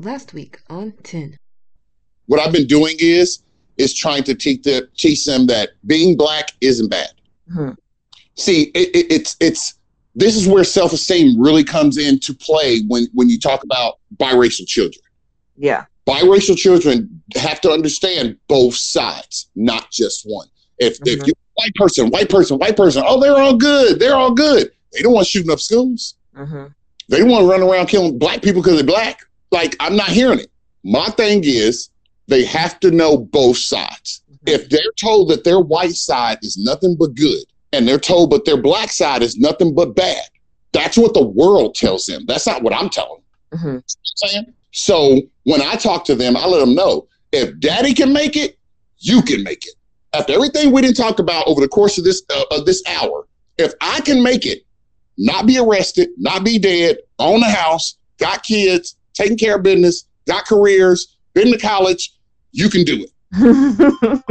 Last week on 10. What I've been doing is is trying to teach the teach them that being black isn't bad. Mhm. See, it, it, it's it's this is where self esteem really comes into play when when you talk about biracial children. Yeah. Biracial children have to understand both sides, not just one. If if Mhm. you white person, white person, white person, oh, they're all good, they're all good. They don't want shooting up schools. hmm They don't want to run around killing black people because they're black. Like, I'm not hearing it. My thing is, they have to know both sides. If they're told that their white side is nothing but good, and they're told but their black side is nothing but bad, that's what the world tells them. That's not what I'm telling them. hmm You know what I'm saying? So when I talk to them, I let them know if daddy can make it, you can make it. After everything we didn't talk about over the course of this uh, of this hour, if I can make it, not be arrested, not be dead, own a house, got kids, taking care of business, got careers, been to college, you can do it.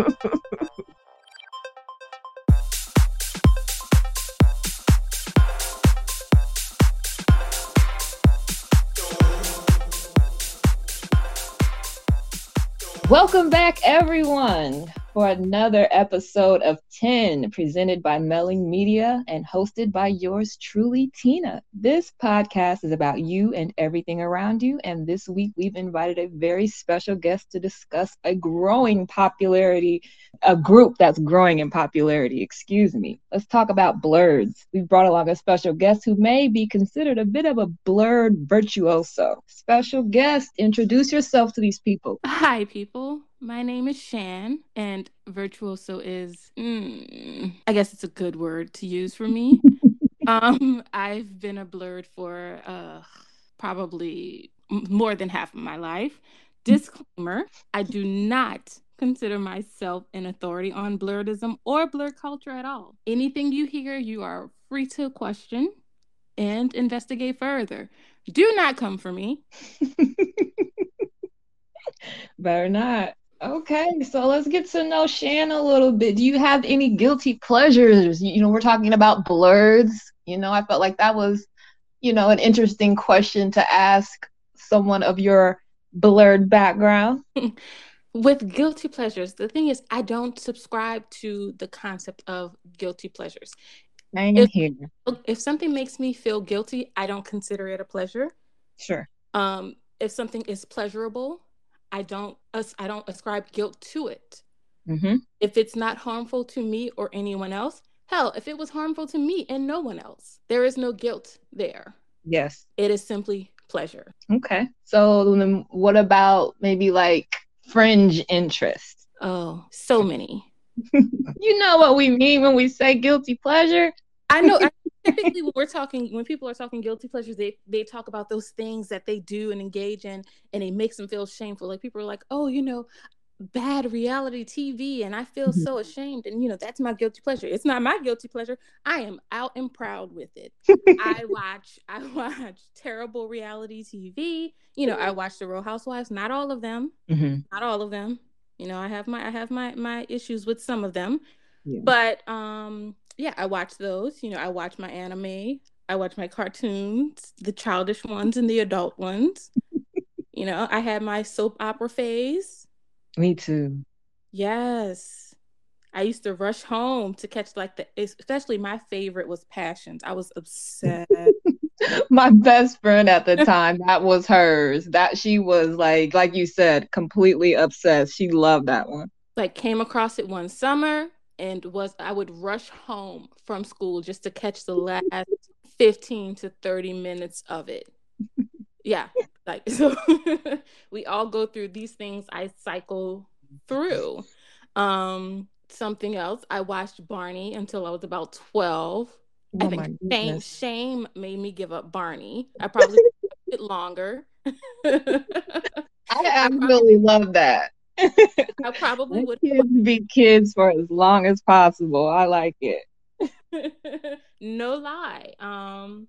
Welcome back, everyone, for another episode of 10 presented by Melling Media and hosted by yours truly, Tina. This podcast is about you and everything around you. And this week, we've invited a very special guest to discuss a growing popularity, a group that's growing in popularity. Excuse me. Let's talk about blerds. We've brought along a special guest who may be considered a bit of a blerd virtuoso. Special guest, introduce yourself to these people. Hi, people. My name is Shan, and virtuoso is, mm, I guess it's a good word to use for me. um, I've been a blerd for uh, probably more than half of my life. Disclaimer I do not consider myself an authority on blerdism or blerd culture at all. Anything you hear, you are free to question and investigate further. Do not come for me. Better not. Okay, so let's get to know Shan a little bit. Do you have any guilty pleasures? You know, we're talking about blerds. You know, I felt like that was, you know, an interesting question to ask someone of your blerd background. with guilty pleasures the thing is i don't subscribe to the concept of guilty pleasures If- here. if something makes me feel guilty i don't consider it a pleasure Sure. um if something is pleasurable i don't i don't ascribe guilt to it Mm-hmm. if it's not harmful to me or anyone else hell if it was harmful to me and no one else there is no guilt there Yes. it is simply pleasure Okay. So then what about maybe like fringe interest? oh so many You know what we mean when we say guilty pleasure? I know. I, typically, when we're talking, when people are talking guilty pleasures, they they talk about those things that they do and engage in, and it makes them feel shameful. Like people are like, "Oh, you know, bad reality TV," and I feel Mhm. so ashamed. And you know, that's my guilty pleasure. It's not my guilty pleasure. I am out and proud with it. I watch, I watch terrible reality TV. You know, I watch the Real Housewives. Not all of them. Mm-hmm. Not all of them. You know, I have my I have my my issues with some of them. Yeah. But um yeah, I watch those. You know, I watch my anime, I watch my cartoons, the childish ones and the adult ones. you know, I had my soap opera phase. Me too. Yes. I used to rush home to catch like the especially my favorite was Passions. I was obsessed. my best friend at the time that was hers that she was like like you said completely obsessed she loved that one like came across it one summer and was I would rush home from school just to catch the last 15 to 30 minutes of it. Yeah. Like so we all go through these things I cycle through. Um something else I watched Barney until I was about 12. I oh think shame shame made me give up Barney. I probably a bit longer. i, I really love that I probably would kids be kids for as long as possible i like it no lie. Um,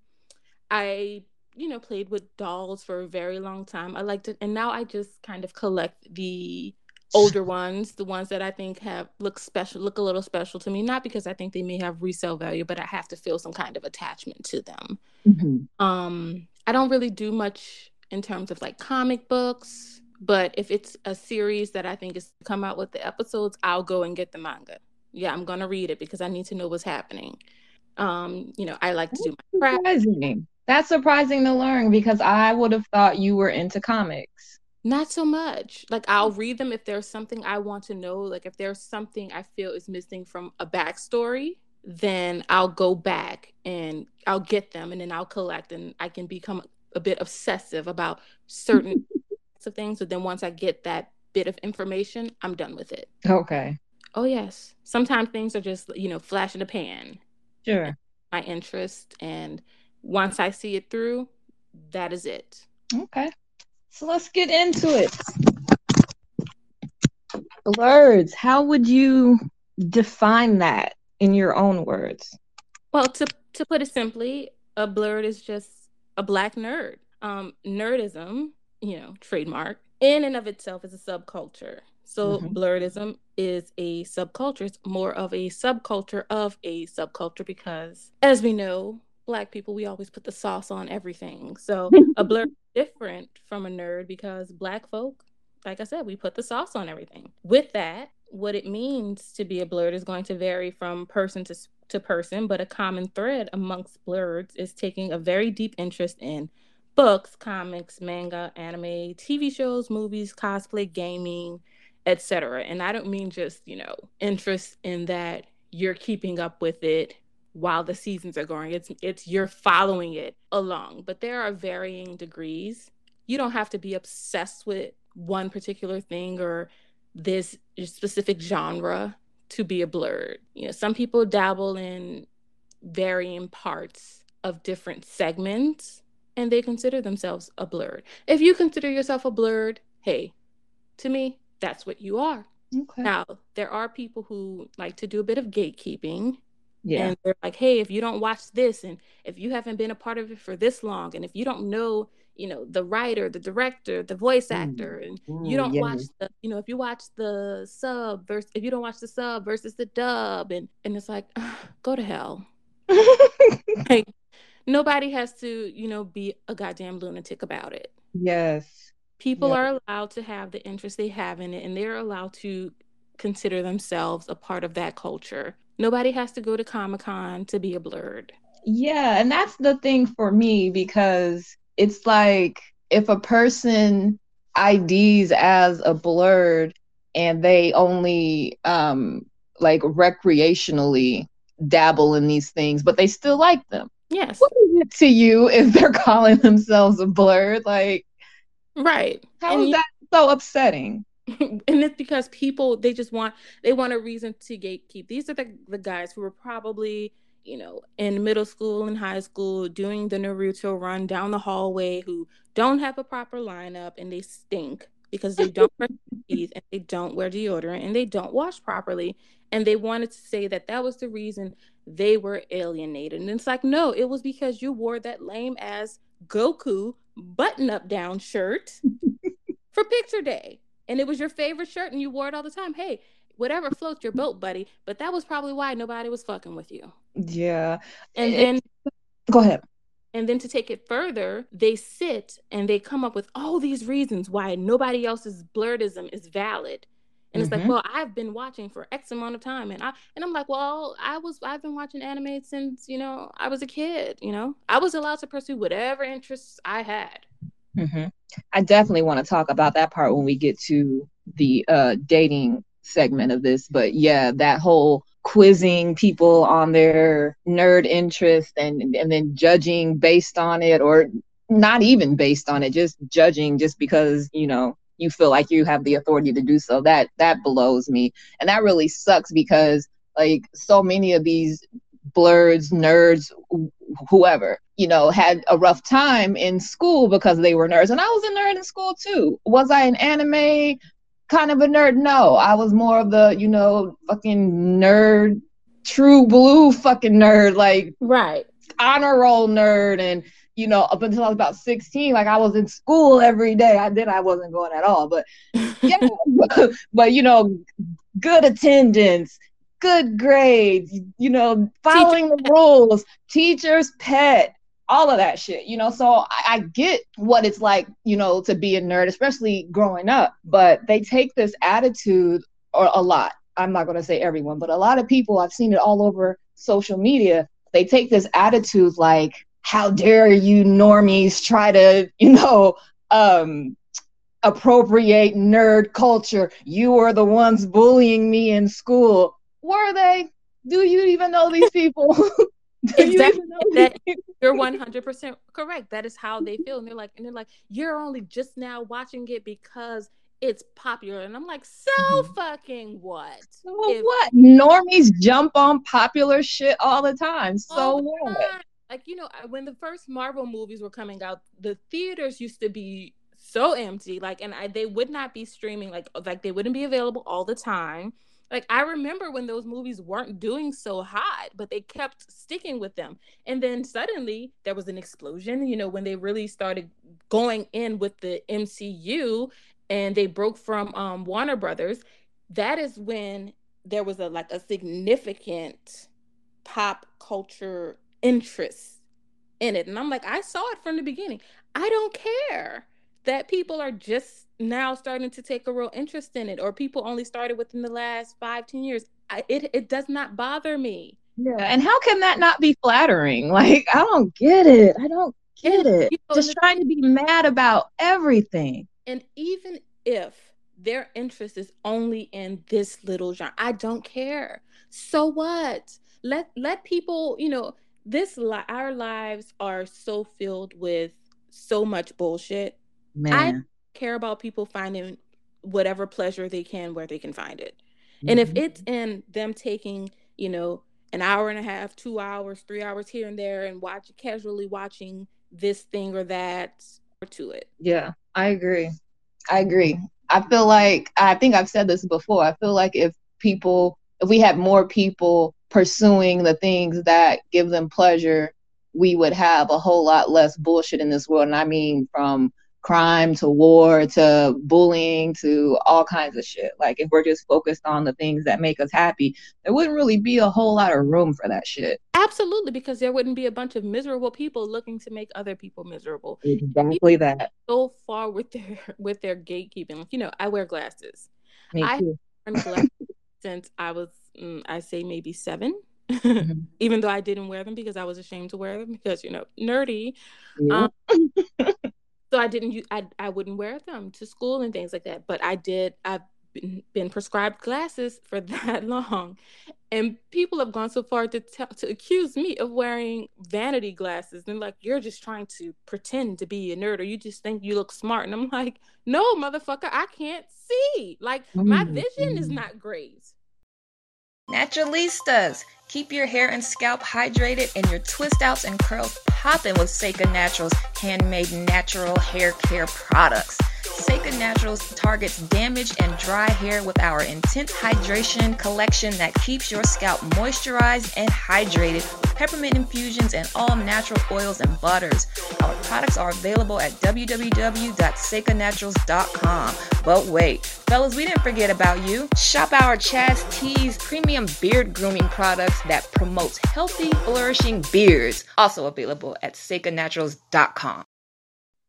I you know played with dolls for a very long time. I liked it, and now I just kind of collect the older ones, the ones that I think have look special, look a little special to me. Not because I think they may have resale value, but I have to feel some kind of attachment to them. Mhm. Um, I don't really do much in terms of like comic books. But if it's a series that I think is come out with the episodes, I'll go and get the manga. Yeah, I'm gonna read it because I need to know what's happening. Um, you know, I like to do my. Surprising. That's surprising to learn because I would have thought you were into comics. Not so much. Like I'll read them if there's something I want to know. Like if there's something I feel is missing from a backstory, then I'll go back and I'll get them and then I'll collect and I can become a bit obsessive about certain of things. But then once I get that bit of information, I'm done with it. Okay. Oh yes. Sometimes things are just, you know, flash in the pan. Sure. My interest and once I see it through, that is it. Okay. So let's get into it. Blerds, how would you define that in your own words? Well, to to put it simply, a blerd is just a black nerd. Um, nerdism, you know, trademark in and of itself is a subculture. So mm-hmm. blerdism is a subculture. It's more of a subculture of a subculture because, as we know, black people we always put the sauce on everything. So a blerd different from a nerd because black folk, like I said, we put the sauce on everything. With that, what it means to be a blerd is going to vary from person to to person, but a common thread amongst blerds is taking a very deep interest in books, comics, manga, anime, TV shows, movies, cosplay, gaming, etc. And I don't mean just, you know, interest in that you're keeping up with it while the seasons are going. It's it's you're following it along, but there are varying degrees. You don't have to be obsessed with one particular thing or this specific genre to be a blerd. You know, some people dabble in varying parts of different segments and they consider themselves a blerd. If you consider yourself a blerd, hey, to me, that's what you are. Okay. Now, there are people who like to do a bit of gatekeeping. Yeah. And they're like, hey, if you don't watch this and if you haven't been a part of it for this long and if you don't know you know the writer the director the voice mm. actor and mm, you don't yeah. watch the you know if you watch the sub versus if you don't watch the sub versus the dub and and it's like go to hell like nobody has to you know be a goddamn lunatic about it yes people yep. are allowed to have the interest they have in it and they're allowed to consider themselves a part of that culture nobody has to go to comic-con to be a blerd yeah and that's the thing for me because it's like if a person IDs as a blerd and they only um like recreationally dabble in these things, but they still like them. Yes. What is it to you if they're calling themselves a blerd? Like Right. How and is you, that so upsetting? and it's because people they just want they want a reason to gatekeep. These are the, the guys who were probably you know, in middle school and high school doing the Naruto run down the hallway who don't have a proper lineup and they stink because they don't brush their teeth and they don't wear deodorant and they don't wash properly. And they wanted to say that that was the reason they were alienated. And it's like, no, it was because you wore that lame ass Goku button up down shirt for picture day. And it was your favorite shirt and you wore it all the time. Hey, whatever floats your boat, buddy. But that was probably why nobody was fucking with you. Yeah. And then go ahead. And then to take it further, they sit and they come up with all these reasons why nobody else's blerdism is valid. And mm-hmm. it's like, mm-hmm. well, I've been watching for X amount of time, and I and I'm like, well, I was I've been watching anime since you know I was a kid. You know, I was allowed to pursue whatever interests I had. Mm-hmm. I definitely want to talk about that part when we get to the uh, dating segment of this, but yeah, that whole quizzing people on their nerd interest and and then judging based on it or not even based on it just judging just because you know you feel like you have the authority to do so that that blows me and that really sucks because like so many of these blerds nerds whoever you know had a rough time in school because they were nerds and i was a nerd in school too was i an anime kind of a nerd. No, I was more of the, you know, fucking nerd, true blue fucking nerd, like right honor roll nerd. And, you know, up until I was about 16, like I was in school every day. I did, I wasn't going at all, but yeah, but, but, you know, good attendance, good grades, you know, following Teacher. the rules, teacher's pet, all of that shit, you know. So I, I, get what it's like, you know, to be a nerd, especially growing up. But they take this attitude, or a lot. I'm not gonna say everyone, but a lot of people I've seen it all over social media. They take this attitude like, "How dare you normies try to, you know, um, appropriate nerd culture? You are the ones bullying me in school." Were they? Do you even know these people? exactly that you're 100% correct that is how they feel and they're like and they're like you're only just now watching it because it's popular and i'm like so mm-hmm. fucking what so if, what normies jump on popular shit all the time so what time. Like you know when the first marvel movies were coming out the theaters used to be so empty. Like and I, they would not be streaming like like they wouldn't be available all the time. Like I remember when those movies weren't doing so hot, but they kept sticking with them. And then suddenly there was an explosion, you know, when they really started going in with the MCU and they broke from um, Warner Brothers, that is when there was a like a significant pop culture interest in it. And I'm like, I saw it from the beginning. I don't care that people are just now starting to take a real interest in it or people only started within the last five ten years. I, it, it does not bother me. Yeah and how can that not be flattering? Like i don't get it. I don't get it. you know, just trying to be mad about everything. And even if their interest is only in this little genre i don't care. So what? Let let people you know this li- our lives are so filled with so much bullshit Man. I care about people finding whatever pleasure they can where they can find it. Mm-hmm. And if mm-hmm. it's in them taking, you know, an hour and a half, two hours, three hours here and there and watch casually watching this thing or that or to it. Yeah, I agree. I agree. I feel like I think I've said this before. I feel like if people if we had more people pursuing the things that give them pleasure, we would have a whole lot less bullshit in this world. And I mean from crime to war to bullying to all kinds of shit. Like if we're just focused on the things that make us happy, there wouldn't really be a whole lot of room for that shit. Absolutely, because there wouldn't be a bunch of miserable people looking to make other people miserable. Exactly people that. So far with their with their gatekeeping. Like, you know, I wear glasses. Me I too. since I was mm, I say maybe 7. Mm-hmm. Even though I didn't wear them because I was ashamed to wear them because you know, nerdy. Yeah. Um, so I didn't I I wouldn't wear them to school and things like that. But I did. I've been, been prescribed glasses for that long, and people have gone so far to tell, to accuse me of wearing vanity glasses and like you're just trying to pretend to be a nerd or you just think you look smart. And I'm like, no, motherfucker, I can't see. Like my vision is not great. Naturalistas, keep your hair and scalp hydrated and your twist outs and curls popping with Seika Naturals handmade natural hair care products. Seika Naturals targets damaged and dry hair with our intense hydration collection that keeps your scalp moisturized and hydrated peppermint infusions and all natural oils and butters. Our products are available at www.seikanaturals.com. But wait, fellas, we didn't forget about you. Shop our Chaz Tees premium beard grooming products that promotes healthy, flourishing beards. Also available at seikanaturals.com.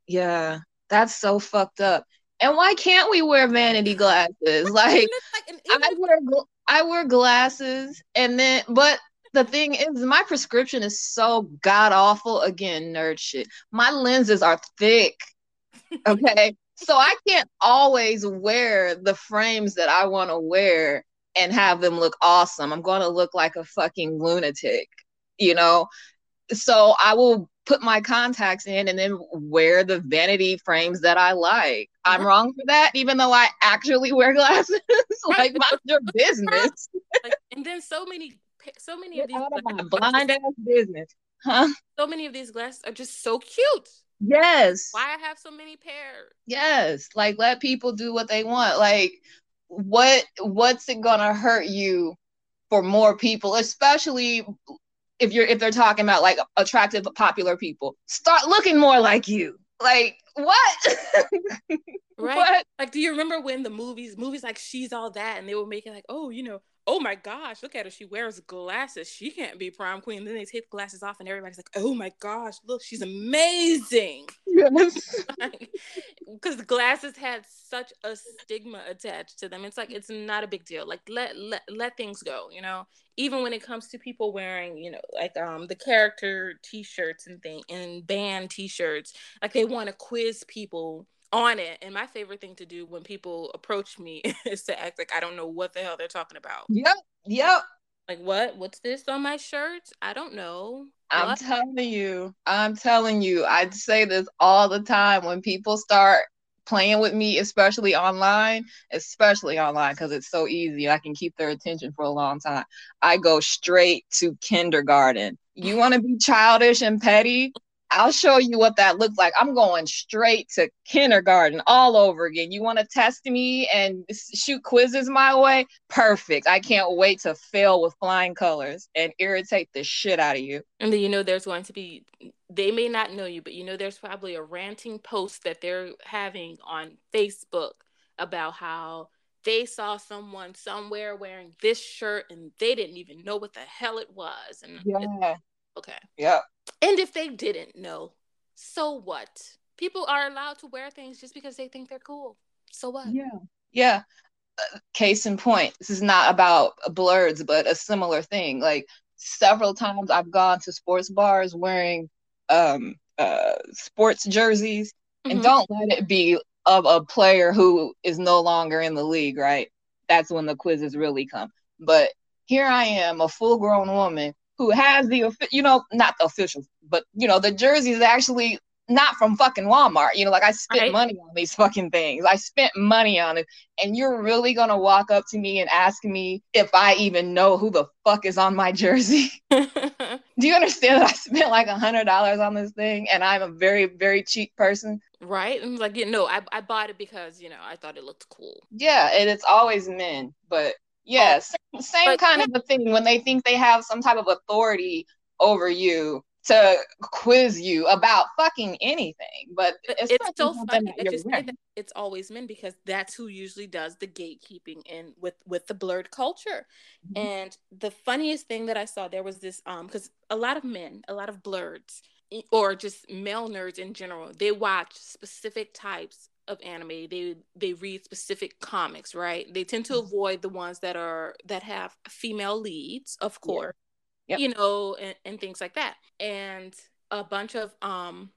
Yeah, that's so fucked up. And why can't we wear vanity glasses? Like, I wear I wear glasses, and then but the thing is, my prescription is so god awful. Again, nerd shit. My lenses are thick. Okay. so I can't always wear the frames that I want to wear and have them look awesome. I'm going to look like a fucking lunatic, you know? So I will put my contacts in and then wear the vanity frames that I like. I'm wrong for that, even though I actually wear glasses. like, mind your business. like, and then so many, so many Get of these out of my blind ass business, huh? So many of these glasses are just so cute. Yes. Why I have so many pairs? Yes. Like, let people do what they want. Like, what what's it gonna hurt you for more people, especially if you're if they're talking about like attractive popular people start looking more like you like what right what? like do you remember when the movies movies like she's all that and they were making like oh you know oh my gosh, look at her. She wears glasses. She can't be prom queen. And then they take the glasses off and everybody's like, oh my gosh, look, she's amazing. Yes. Because the glasses had such a stigma attached to them. It's like, it's not a big deal. Like, let, let, let things go, you know? Even when it comes to people wearing, you know, like um the character t-shirts and thing and band t-shirts, like they want to quiz people on it. And my favorite thing to do when people approach me is to act like I don't know what the hell they're talking about. Yep. Yep. Like what? What's this on my shirt? I don't know. I'm what? telling you. I'm telling you. I say this all the time when people start playing with me, especially online, especially online because it's so easy. I can keep their attention for a long time. I go straight to kindergarten. You want to be childish and petty? I'll show you what that looks like. I'm going straight to kindergarten all over again. You want to test me and shoot quizzes my way? Perfect. I can't wait to fail with flying colors and irritate the shit out of you. And then you know there's going to be they may not know you, but you know there's probably a ranting post that they're having on Facebook about how they saw someone somewhere wearing this shirt and they didn't even know what the hell it was. And yeah. Okay. Yeah. And if they didn't know, so what? People are allowed to wear things just because they think they're cool. So what? Yeah. Yeah. Uh, case in point, this is not about blurs, but a similar thing. Like several times I've gone to sports bars wearing um uh sports jerseys mm-hmm. and don't let it be of a player who is no longer in the league, right? That's when the quizzes really come. But here I am, a full grown woman who has the you know not the official but you know the jersey is actually not from fucking Walmart. You know, like I spent right. money on these fucking things. I spent money on it. And you're really gonna walk up to me and ask me if I even know who the fuck is on my jersey? Do you understand that I spent like a hundred dollars on this thing and I'm a very, very cheap person? Right. And like, you know, I, I bought it because, you know, I thought it looked cool. Yeah, and it's always men, but Yes, oh, same but, kind of a thing when they think they have some type of authority over you to quiz you about fucking anything. But it's so funny that you say that it's always men because that's who usually does the gatekeeping in with with the blerd culture. Mm-hmm. And the funniest thing that I saw there was this um because a lot of men, a lot of blerds or just male nerds in general, they watch specific types of anime they they read specific comics right they tend to mm-hmm. avoid the ones that are that have female leads of course yeah. yep. you know and, and things like that and a bunch of um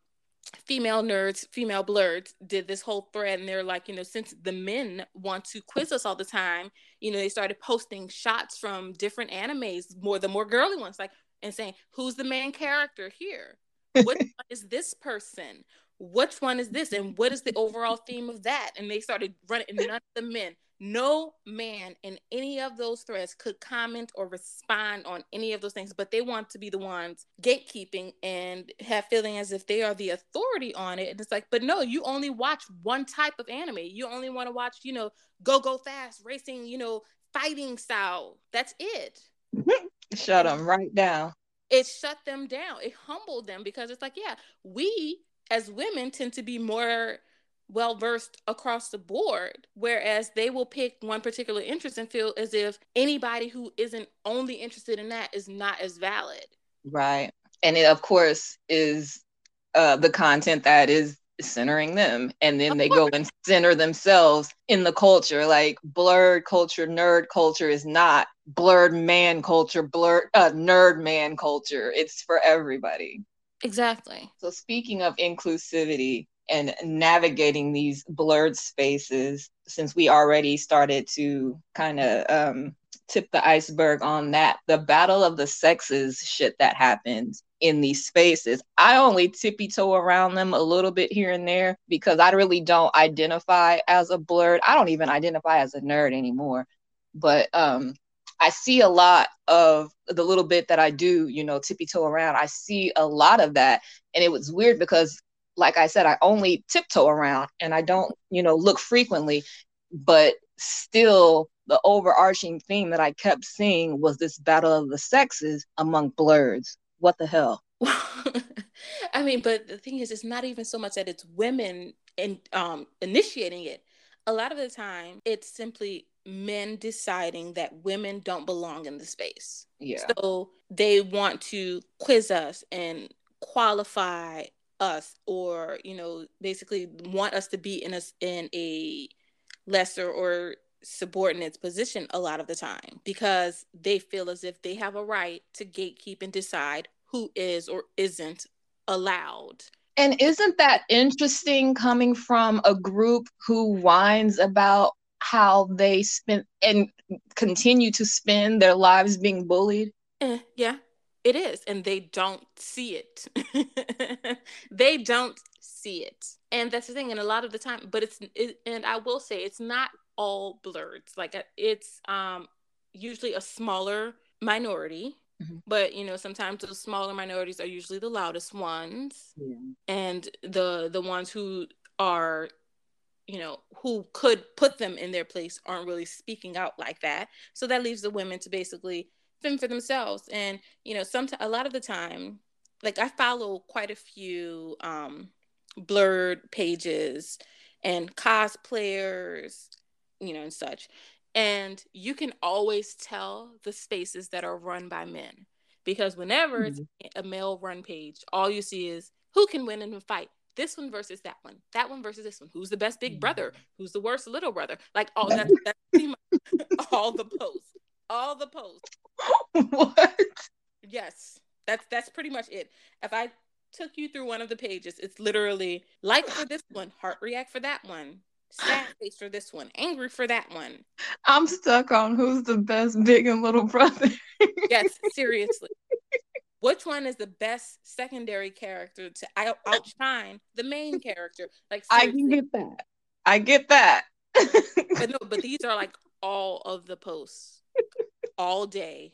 female nerds female blerds did this whole thread and they're like you know since the men want to quiz us all the time you know they started posting shots from different animes more the more girly ones like and saying who's the main character here what is this person which one is this? And what is the overall theme of that? And they started running and none of the men no man in any of those threads could comment or respond on any of those things but they want to be the ones gatekeeping and have feeling as if they are the authority on it. And it's like but no you only watch one type of anime. You only want to watch you know go go fast racing you know fighting style. That's it. Shut them right down. It shut them down. It humbled them because it's like yeah we as women tend to be more well versed across the board, whereas they will pick one particular interest and feel as if anybody who isn't only interested in that is not as valid. Right. And it, of course, is uh, the content that is centering them. And then of they course. go and center themselves in the culture. Like blerd culture, nerd culture is not blerd man culture, blerd uh, nerd man culture. It's for everybody. Exactly. So, speaking of inclusivity and navigating these blerd spaces, since we already started to kind of um, tip the iceberg on that, the battle of the sexes shit that happens in these spaces, I only tippy toe around them a little bit here and there because I really don't identify as a blerd. I don't even identify as a nerd anymore. But um, I see a lot of the little bit that I do, you know, tippy toe around. I see a lot of that. And it was weird because, like I said, I only tiptoe around and I don't, you know, look frequently. But still, the overarching theme that I kept seeing was this battle of the sexes among blerds. What the hell? I mean, but the thing is, it's not even so much that it's women in, um, initiating it a lot of the time it's simply men deciding that women don't belong in the space. Yeah. So they want to quiz us and qualify us or, you know, basically want us to be in a in a lesser or subordinate position a lot of the time because they feel as if they have a right to gatekeep and decide who is or isn't allowed. And isn't that interesting coming from a group who whines about how they spend and continue to spend their lives being bullied? Eh, yeah, it is. And they don't see it. they don't see it. And that's the thing. And a lot of the time, but it's, it, and I will say, it's not all blerd. Like uh, it's um, usually a smaller minority Mm-hmm. But you know, sometimes those smaller minorities are usually the loudest ones, yeah. and the the ones who are, you know, who could put them in their place aren't really speaking out like that. So that leaves the women to basically fend for themselves. And you know, sometimes a lot of the time, like I follow quite a few um, blerd pages and cosplayers, you know, and such. And you can always tell the spaces that are run by men because whenever mm-hmm. it's a male run page, all you see is who can win in a fight. This one versus that one. That one versus this one. Who's the best big brother? Mm-hmm. Who's the worst little brother? Like all that's, that's pretty much all the posts. All the posts. What? Yes. That's that's pretty much it. If I took you through one of the pages, it's literally like for this one, heart react for that one, sad face for this one, angry for that one. I'm stuck on who's the best big and little brother. yes, seriously. Which one is the best secondary character to out- outshine the main character? Like seriously. I can get that. I get that. but no, but these are like all of the posts, all day,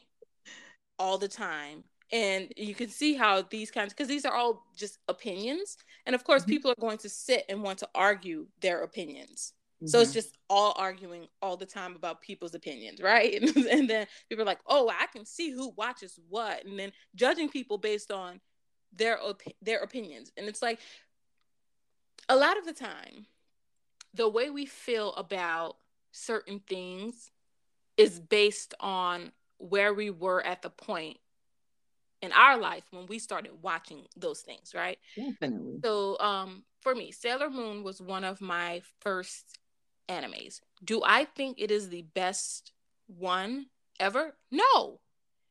all the time and you can see how these kinds because these are all just opinions and of course mm-hmm. people are going to sit and want to argue their opinions mm-hmm. so it's mm-hmm. just all arguing all the time about people's opinions right and then people are like oh i can see who watches what and then judging people based on their op- their opinions and it's like a lot of the time the way we feel about certain things is based on where we were at the point in our life when we started watching those things, right? Definitely. So, um, for me, Sailor Moon was one of my first animes. Do I think it is the best one ever? No,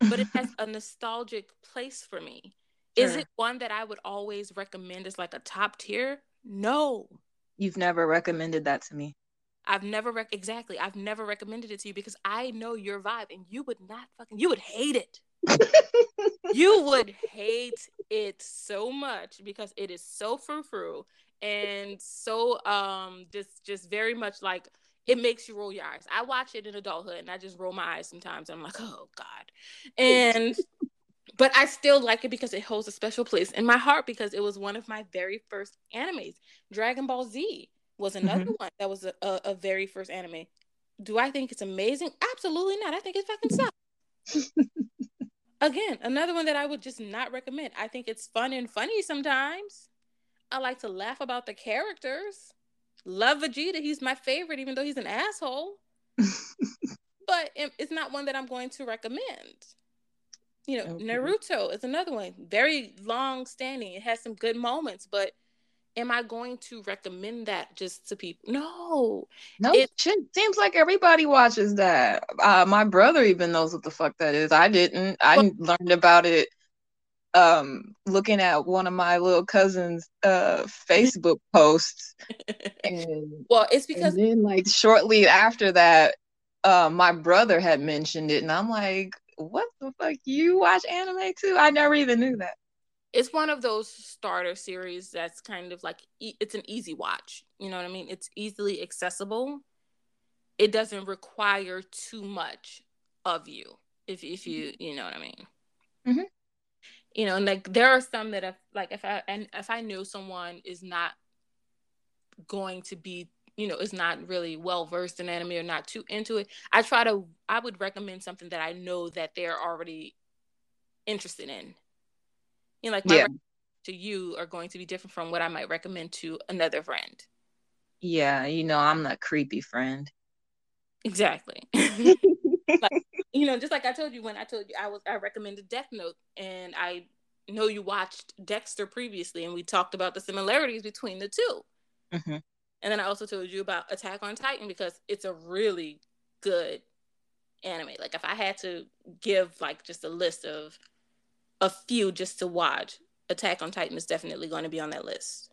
but it has a nostalgic place for me. Sure. Is it one that I would always recommend as like a top tier? No. You've never recommended that to me. I've never rec- exactly. I've never recommended it to you because I know your vibe and you would not fucking you would hate it you would hate it so much because it is so frou frou and so um just just very much like it makes you roll your eyes. I watch it in adulthood and I just roll my eyes sometimes. I'm like, oh God. And but I still like it because it holds a special place in my heart because it was one of my very first animes. Dragon Ball Z was another mm-hmm. one that was a, a, a, very first anime. Do I think it's amazing? Absolutely not. I think it fucking sucks. again, another one that I would just not recommend. I think it's fun and funny sometimes. I like to laugh about the characters. Love Vegeta. He's my favorite, even though he's an asshole. but it's not one that I'm going to recommend. You know, okay. Naruto is another one. Very long standing. It has some good moments, but am I going to recommend that just to people? No. No, it seems like everybody watches that. Uh, my brother even knows what the fuck that is. I didn't. I well, learned about it um looking at one of my little cousins uh Facebook posts. And well, it's because then like shortly after that, uh my brother had mentioned it and I'm like, what the fuck? You watch anime too? I never even knew that it's one of those starter series that's kind of like it's an easy watch you know what i mean it's easily accessible it doesn't require too much of you if if you mm-hmm. you know what i mean mm-hmm. you know and like there are some that if like if i and if i know someone is not going to be you know is not really well versed in anime or not too into it i try to i would recommend something that i know that they're already interested in you know, like my yeah. to you are going to be different from what I might recommend to another friend. Yeah, you know, I'm the creepy friend. Exactly. like, you know, just like I told you when I told you I was I recommended Death Note and I know you watched Dexter previously and we talked about the similarities between the 2 mm-hmm. And then I also told you about Attack on Titan because it's a really good anime. Like if I had to give like just a list of a few just to watch, Attack on Titan is definitely going to be on that list.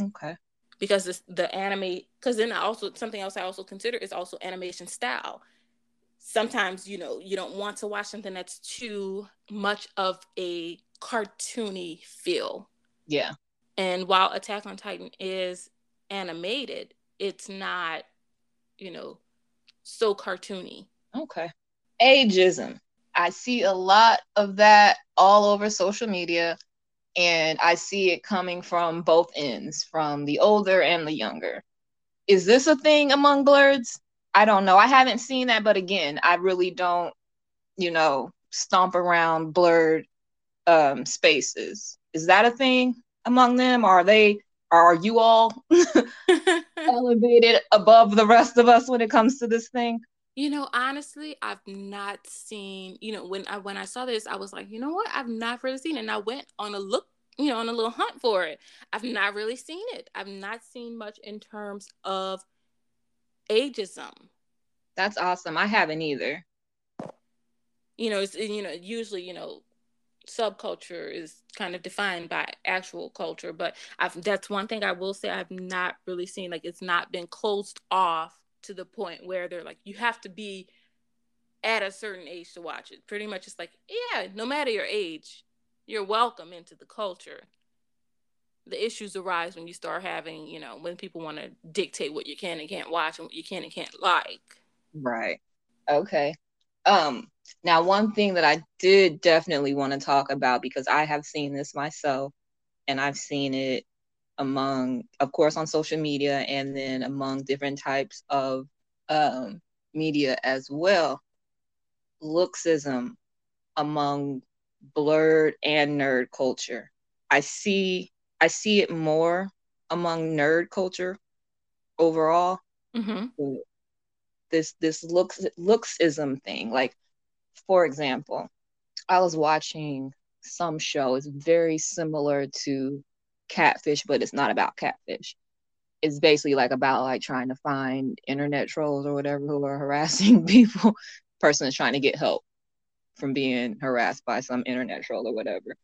Okay. Because this, the anime, because then I also something else I also consider is also animation style. Sometimes you know you don't want to watch something that's too much of a cartoony feel. Yeah. And while Attack on Titan is animated, it's not, you know, so cartoony. Okay. Ageism. I see a lot of that all over social media, and I see it coming from both ends, from the older and the younger. Is this a thing among blerds? I don't know. I haven't seen that, but again, I really don't, you know, stomp around blerd um, spaces. Is that a thing among them? Are they? Are you all elevated above the rest of us when it comes to this thing? You know, honestly, I've not seen. You know, when I when I saw this, I was like, you know what? I've not really seen it. And I went on a look, you know, on a little hunt for it. I've not really seen it. I've not seen much in terms of ageism. That's awesome. I haven't either. You know, it's you know usually you know subculture is kind of defined by actual culture but I've, that's one thing i will say i've not really seen like it's not been closed off to the point where they're like you have to be at a certain age to watch it. Pretty much it's like yeah no matter your age you're welcome into the culture. The issues arise when you start having you know when people want to dictate what you can and can't watch and what you can and can't like. Right. Okay. Um now, one thing that I did definitely want to talk about because I have seen this myself and I've seen it among, of course, on social media and then among different types of um, media as well. Looksism among blerd and nerd culture. I see I see it more among nerd culture overall. Mm-hmm. This this looks looksism thing, like for example, I was watching some show. It's very similar to catfish, but it's not about catfish. It's basically like about like trying to find internet trolls or whatever who are harassing people. Person is trying to get help from being harassed by some internet troll or whatever.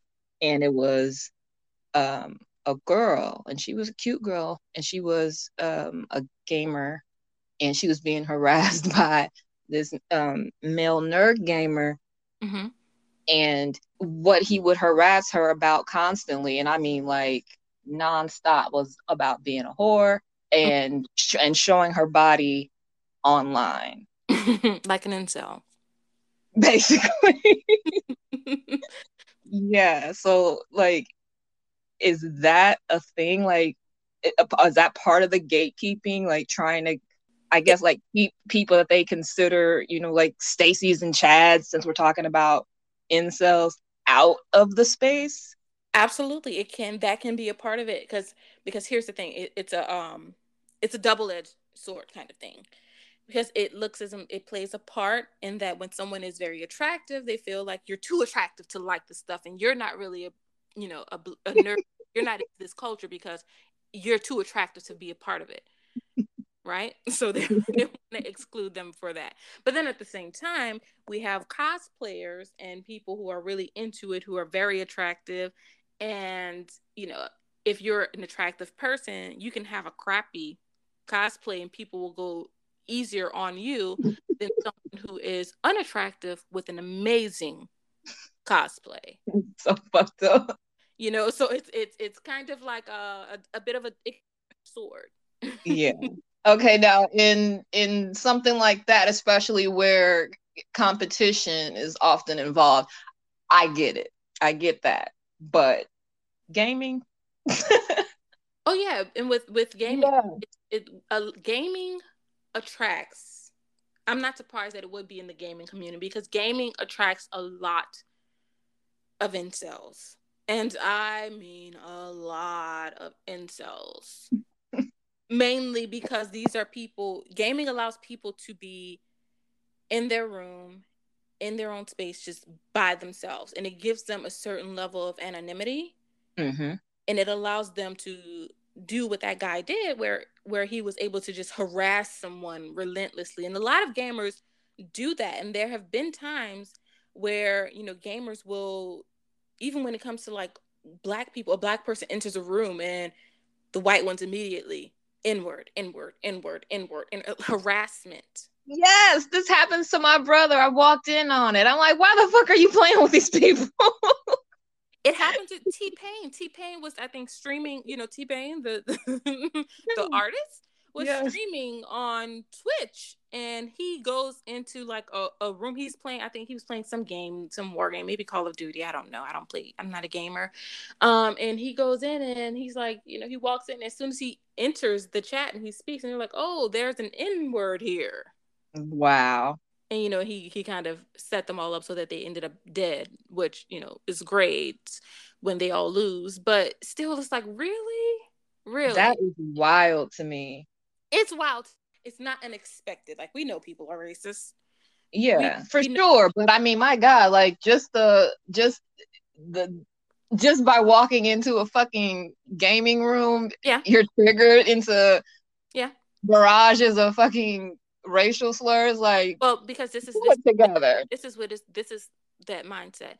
And it was um, a girl, and she was a cute girl, and she was um, a gamer, and she was being harassed by this um, male nerd gamer, mm-hmm. And what he would harass her about constantly, and I mean like nonstop, was about being a whore and and showing her body online, like an incel, basically. yeah. So like, is that a thing? Like, is that part of the gatekeeping? Like trying to I guess like keep people that they consider, you know, like Stacy's and Chad's, since we're talking about incels, out of the space. Absolutely, it can. That can be a part of it because because here's the thing, it, it's a um, it's a double edged sword kind of thing because it looks as it plays a part in that when someone is very attractive, they feel like you're too attractive to like the stuff, and you're not really a you know a, a nerd. you're not in this culture because you're too attractive to be a part of it right? So they, they want to exclude them for that. But then at the same time, we have cosplayers and people who are really into it, who are very attractive. And, you know, if you're an attractive person, you can have a crappy cosplay and people will go easier on you than someone who is unattractive with an amazing cosplay. So fucked up. You know, so it's it's it's kind of like a, a, a bit of a sword. yeah okay now in in something like that especially where competition is often involved i get it. I get that. But gaming? Oh yeah and with with gaming yeah. it, it uh, gaming attracts i'm not surprised that it would be in the gaming community because gaming attracts a lot of incels. And i mean a lot of incels mainly because these are people gaming allows people to be in their room in their own space just by themselves. And it gives them a certain level of anonymity. Mm-hmm. and it allows them to do what that guy did where where he was able to just harass someone relentlessly. And a lot of gamers do that. And there have been times where you know gamers will even when it comes to like black people a black person enters a room and the white ones immediately inward inward inward inward and uh, harassment Yes, this happens to my brother. I walked in on it. I'm like, why the fuck are you playing with these people? it happened to t-pain t-pain was i think streaming you know t-pain the the artist was Yes. streaming on twitch and he goes into like a, a room he's playing i think he was playing some game some war game maybe call of duty i don't know i don't play i'm not a gamer. Um and he goes in and he's like you know he walks in as soon as he enters the chat and he speaks and they're like oh there's an n word here. Wow. and you know he he kind of set them all up so that they ended up dead which you know is great when they all lose but still it's like really? Really? That is wild to me. it's wild it's not unexpected like we know people are racist Yeah, We- for we know- sure. But I mean, my God, like just the just the just by walking into a fucking gaming room, Yeah. you're triggered into Yeah. barrages of fucking racial slurs. Like well because this is this, together. this is what is this is that mindset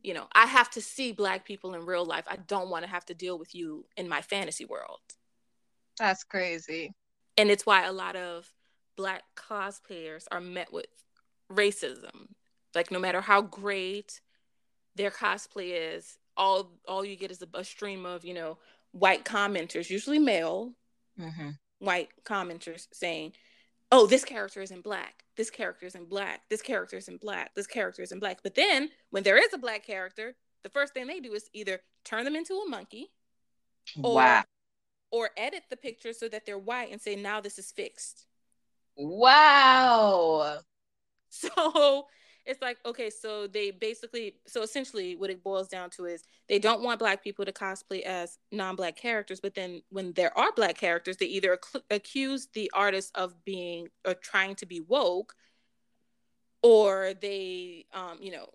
you know i have to see black people in real life i don't want to have to deal with you in my fantasy world That's crazy. And it's why a lot of black cosplayers are met with racism. Like no matter how great their cosplay is all all you get is a, a stream of you know white commenters usually male hmm white commenters saying oh this character is in black. This character is in black. This character is in black. This character is in black. But then when there is a black character the first thing they do is either turn them into a monkey or Wow. Or edit the picture so that they're white and say now this is fixed Wow. So it's like, okay, so they basically, so essentially what it boils down to is they don't want black people to cosplay as non black characters, but then when there are black characters, they either acc- accuse the artist of being or trying to be woke, or they, um, you know,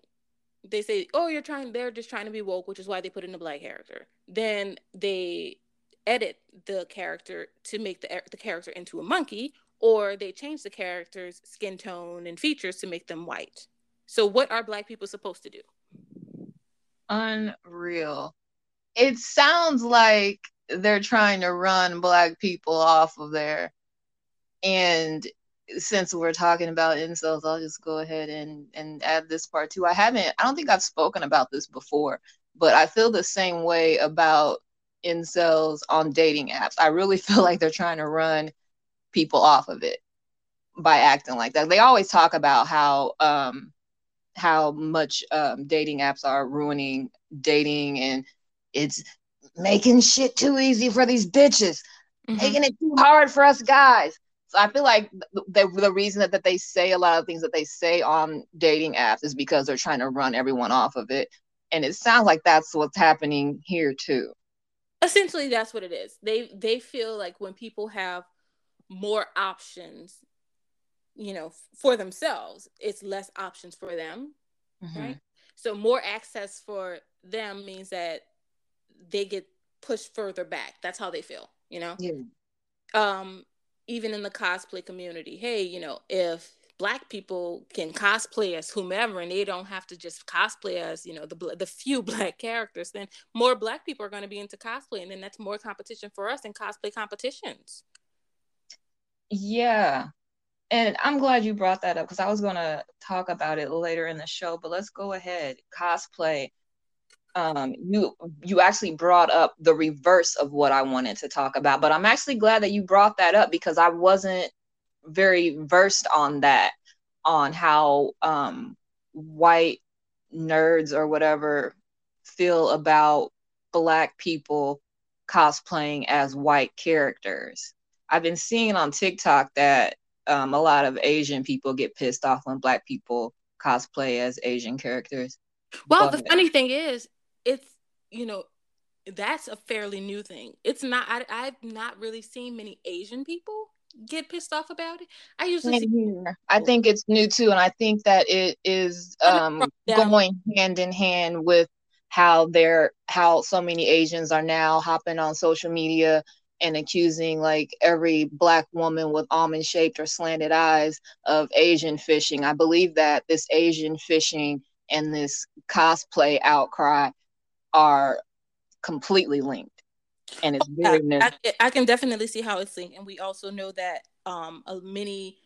they say, oh, you're trying, they're just trying to be woke, which is why they put in a black character. Then they edit the character to make the, the character into a monkey, or they change the character's skin tone and features to make them white. So, what are black people supposed to do? Unreal. It sounds like they're trying to run black people off of there. And since we're talking about incels, I'll just go ahead and, and add this part too. I haven't, I don't think I've spoken about this before, but I feel the same way about incels on dating apps. I really feel like they're trying to run people off of it by acting like that. They always talk about how um how much um, dating apps are ruining dating and it's making shit too easy for these bitches, making it too hard for us guys. So I feel like the, the, the reason that, that they say a lot of things that they say on dating apps is because they're trying to run everyone off of it. And it sounds like that's what's happening here too. Essentially, that's what it is. They they feel like when people have more options, you know, for themselves, it's less options for them, Mm-hmm. right? So more access for them means that they get pushed further back. That's how they feel, you know. Yeah. um even in the cosplay community hey you know if black people can cosplay as whomever and they don't have to just cosplay as you know the the few black characters then more black people are going to be into cosplay and then that's more competition for us in cosplay competitions Yeah. And I'm glad you brought that up because I was going to talk about it later in the show, but let's go ahead. Cosplay. Um, you you actually brought up the reverse of what I wanted to talk about, but I'm actually glad that you brought that up because I wasn't very versed on that, on how um white nerds or whatever feel about black people cosplaying as white characters. I've been seeing on TikTok that um, a lot of Asian people get pissed off when black people cosplay as Asian characters. well the funny thing is it's you know that's a fairly new thing. It's not. I, I've not really seen many Asian people get pissed off about it. I usually see I think it's new too, and I think that it is um, going hand in hand with how they're how so many Asians are now hopping on social media and accusing like every black woman with almond shaped or slanted eyes of Asian fishing. I believe that this Asian fishing and this cosplay outcry are completely linked and it's very new. I, I, can definitely see how it's linked and we also know that um a many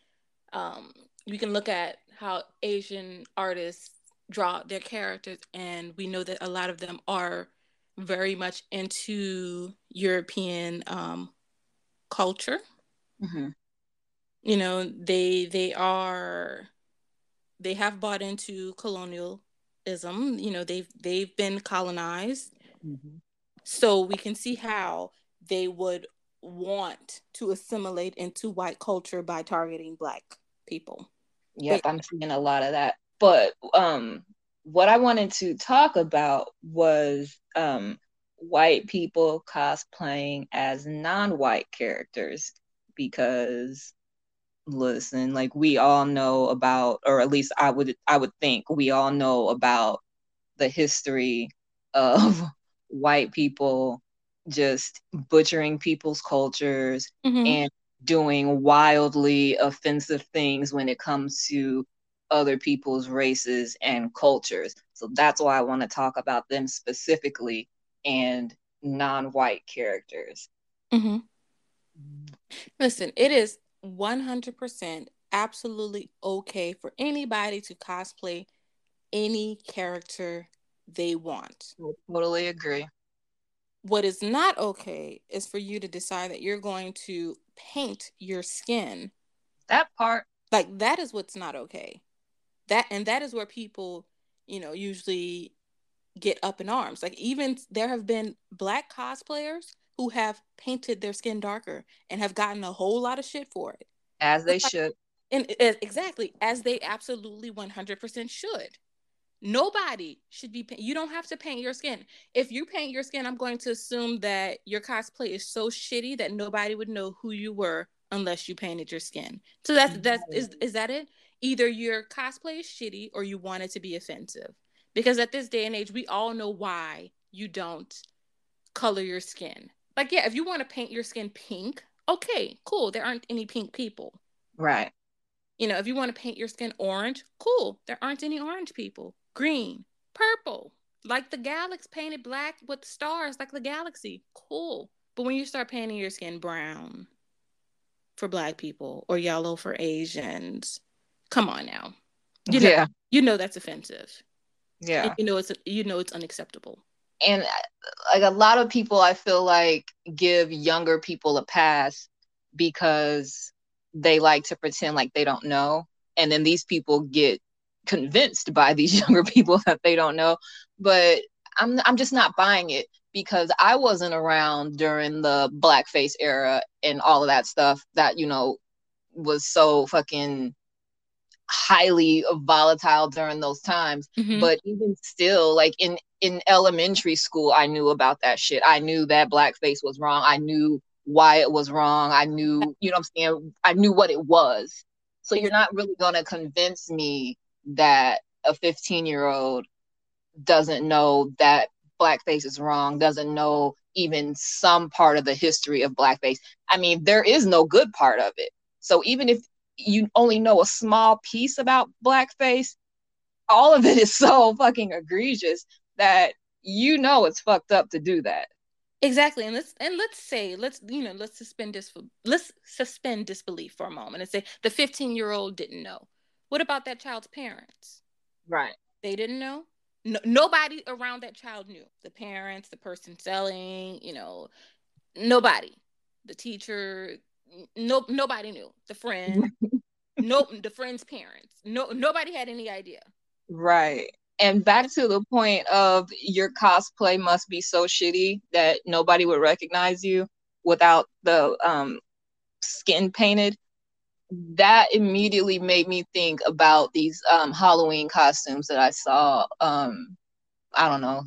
um we can look at how asian artists draw their characters and we know that a lot of them are very much into european um culture mm-hmm. you know they they are they have bought into colonialism you know they've they've been colonized mm-hmm. So we can see how they would want to assimilate into white culture by targeting black people. Yep but- i'm seeing a lot of that. But um what i wanted to talk about was um white people cosplaying as non-white characters because listen like we all know about or at least i would i would think we all know about the history of white people just butchering people's cultures mm-hmm. and doing wildly offensive things when it comes to other people's races and cultures. So that's why I want to talk about them specifically and non white characters. Mm-hmm. Listen, it is 100% absolutely okay for anybody to cosplay any character they want. I totally agree. What is not okay is for you to decide that you're going to paint your skin. That part. Like that is what's not okay. That and that is where people, you know, usually get up in arms. Like even there have been black cosplayers who have painted their skin darker and have gotten a whole lot of shit for it. As they should. And exactly, as they absolutely 100% should. Nobody should be. you don't have to paint your skin. If you paint your skin, I'm going to assume that your cosplay is so shitty that nobody would know who you were unless you painted your skin. So that's that's is is that it? Either your cosplay is shitty or you want it to be offensive. Because at this day and age, we all know why you don't color your skin. Like, yeah, if you want to paint your skin pink, okay, cool. There aren't any pink people. Right. You know, if you want to paint your skin orange, cool. There aren't any orange people green, purple, like the galaxy painted black with stars, like the galaxy. Cool. But when you start painting your skin brown for black people or yellow for Asians, come on now. You know, yeah. you know that's offensive. Yeah. And you know it's you know it's unacceptable. And uh, like a lot of people I feel like give younger people a pass because they like to pretend like they don't know and then these people get convinced by these younger people that they don't know but i'm i'm just not buying it because i wasn't around during the blackface era and all of that stuff that you know was so fucking highly volatile during those times. Mm-hmm. but even still like in in elementary school i knew about that shit. I knew that blackface was wrong. I knew why it was wrong. I knew you know what i'm saying? I knew what it was. So you're not really going to convince me that a 15 year old doesn't know that blackface is wrong, doesn't know even some part of the history of blackface. I mean, there is no good part of it. So even if you only know a small piece about blackface, all of it is so fucking egregious that you know it's fucked up to do that. Exactly, and let's and let's say let's you know let's suspend this let's suspend disbelief for a moment and say the 15 year old didn't know. What about that child's parents? Right. They didn't know. No, nobody around that child knew. The parents, the person selling, you know, nobody. The teacher, no, nobody knew. The friend, no, the friend's parents. No, nobody had any idea. Right. And back to the point of your cosplay must be so shitty that nobody would recognize you without the um, skin painted that immediately made me think about these um, Halloween costumes that I saw. Um, I don't know,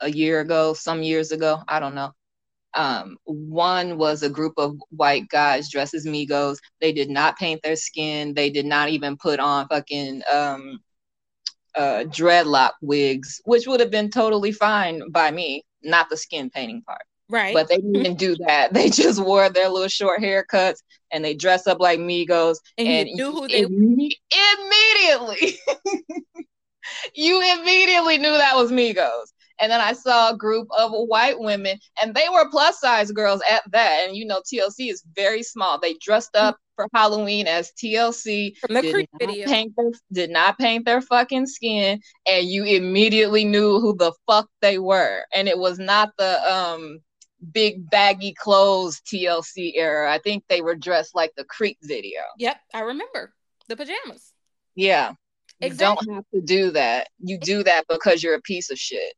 a year ago, some years ago. I don't know. Um, one was a group of white guys dressed as Migos. They did not paint their skin. They did not even put on fucking um, uh, dreadlock wigs, which would have been totally fine by me, not the skin painting part. Right. But they didn't even do that. They just wore their little short haircuts and they dress up like Migos. And, And, you knew who they imme- immediately, you immediately knew that was Migos. And then I saw a group of white women, and they were plus size girls at that. And you know, TLC is very small. They dressed up for Halloween as TLC, from the did not video. paint their did not paint their fucking skin, and you immediately knew who the fuck they were. And it was not the um big baggy clothes TLC era. I think they were dressed like the Creep video. Yep, I remember the pajamas. Yeah. You don't have to do that. You do that because you're a piece of shit.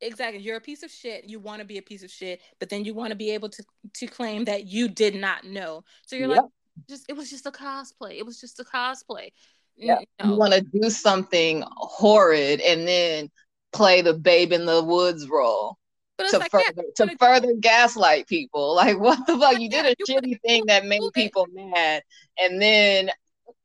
Exactly. You're a piece of shit. You want to be a piece of shit, but then you want to be able to to claim that you did not know. So you're like, just it was just a cosplay. It was just a cosplay. Yep. No. You want to do something horrid and then play the babe in the woods role. But to like, further yeah, to further gaslight people. Like what the fuck? You did a shitty thing that made people mad, and then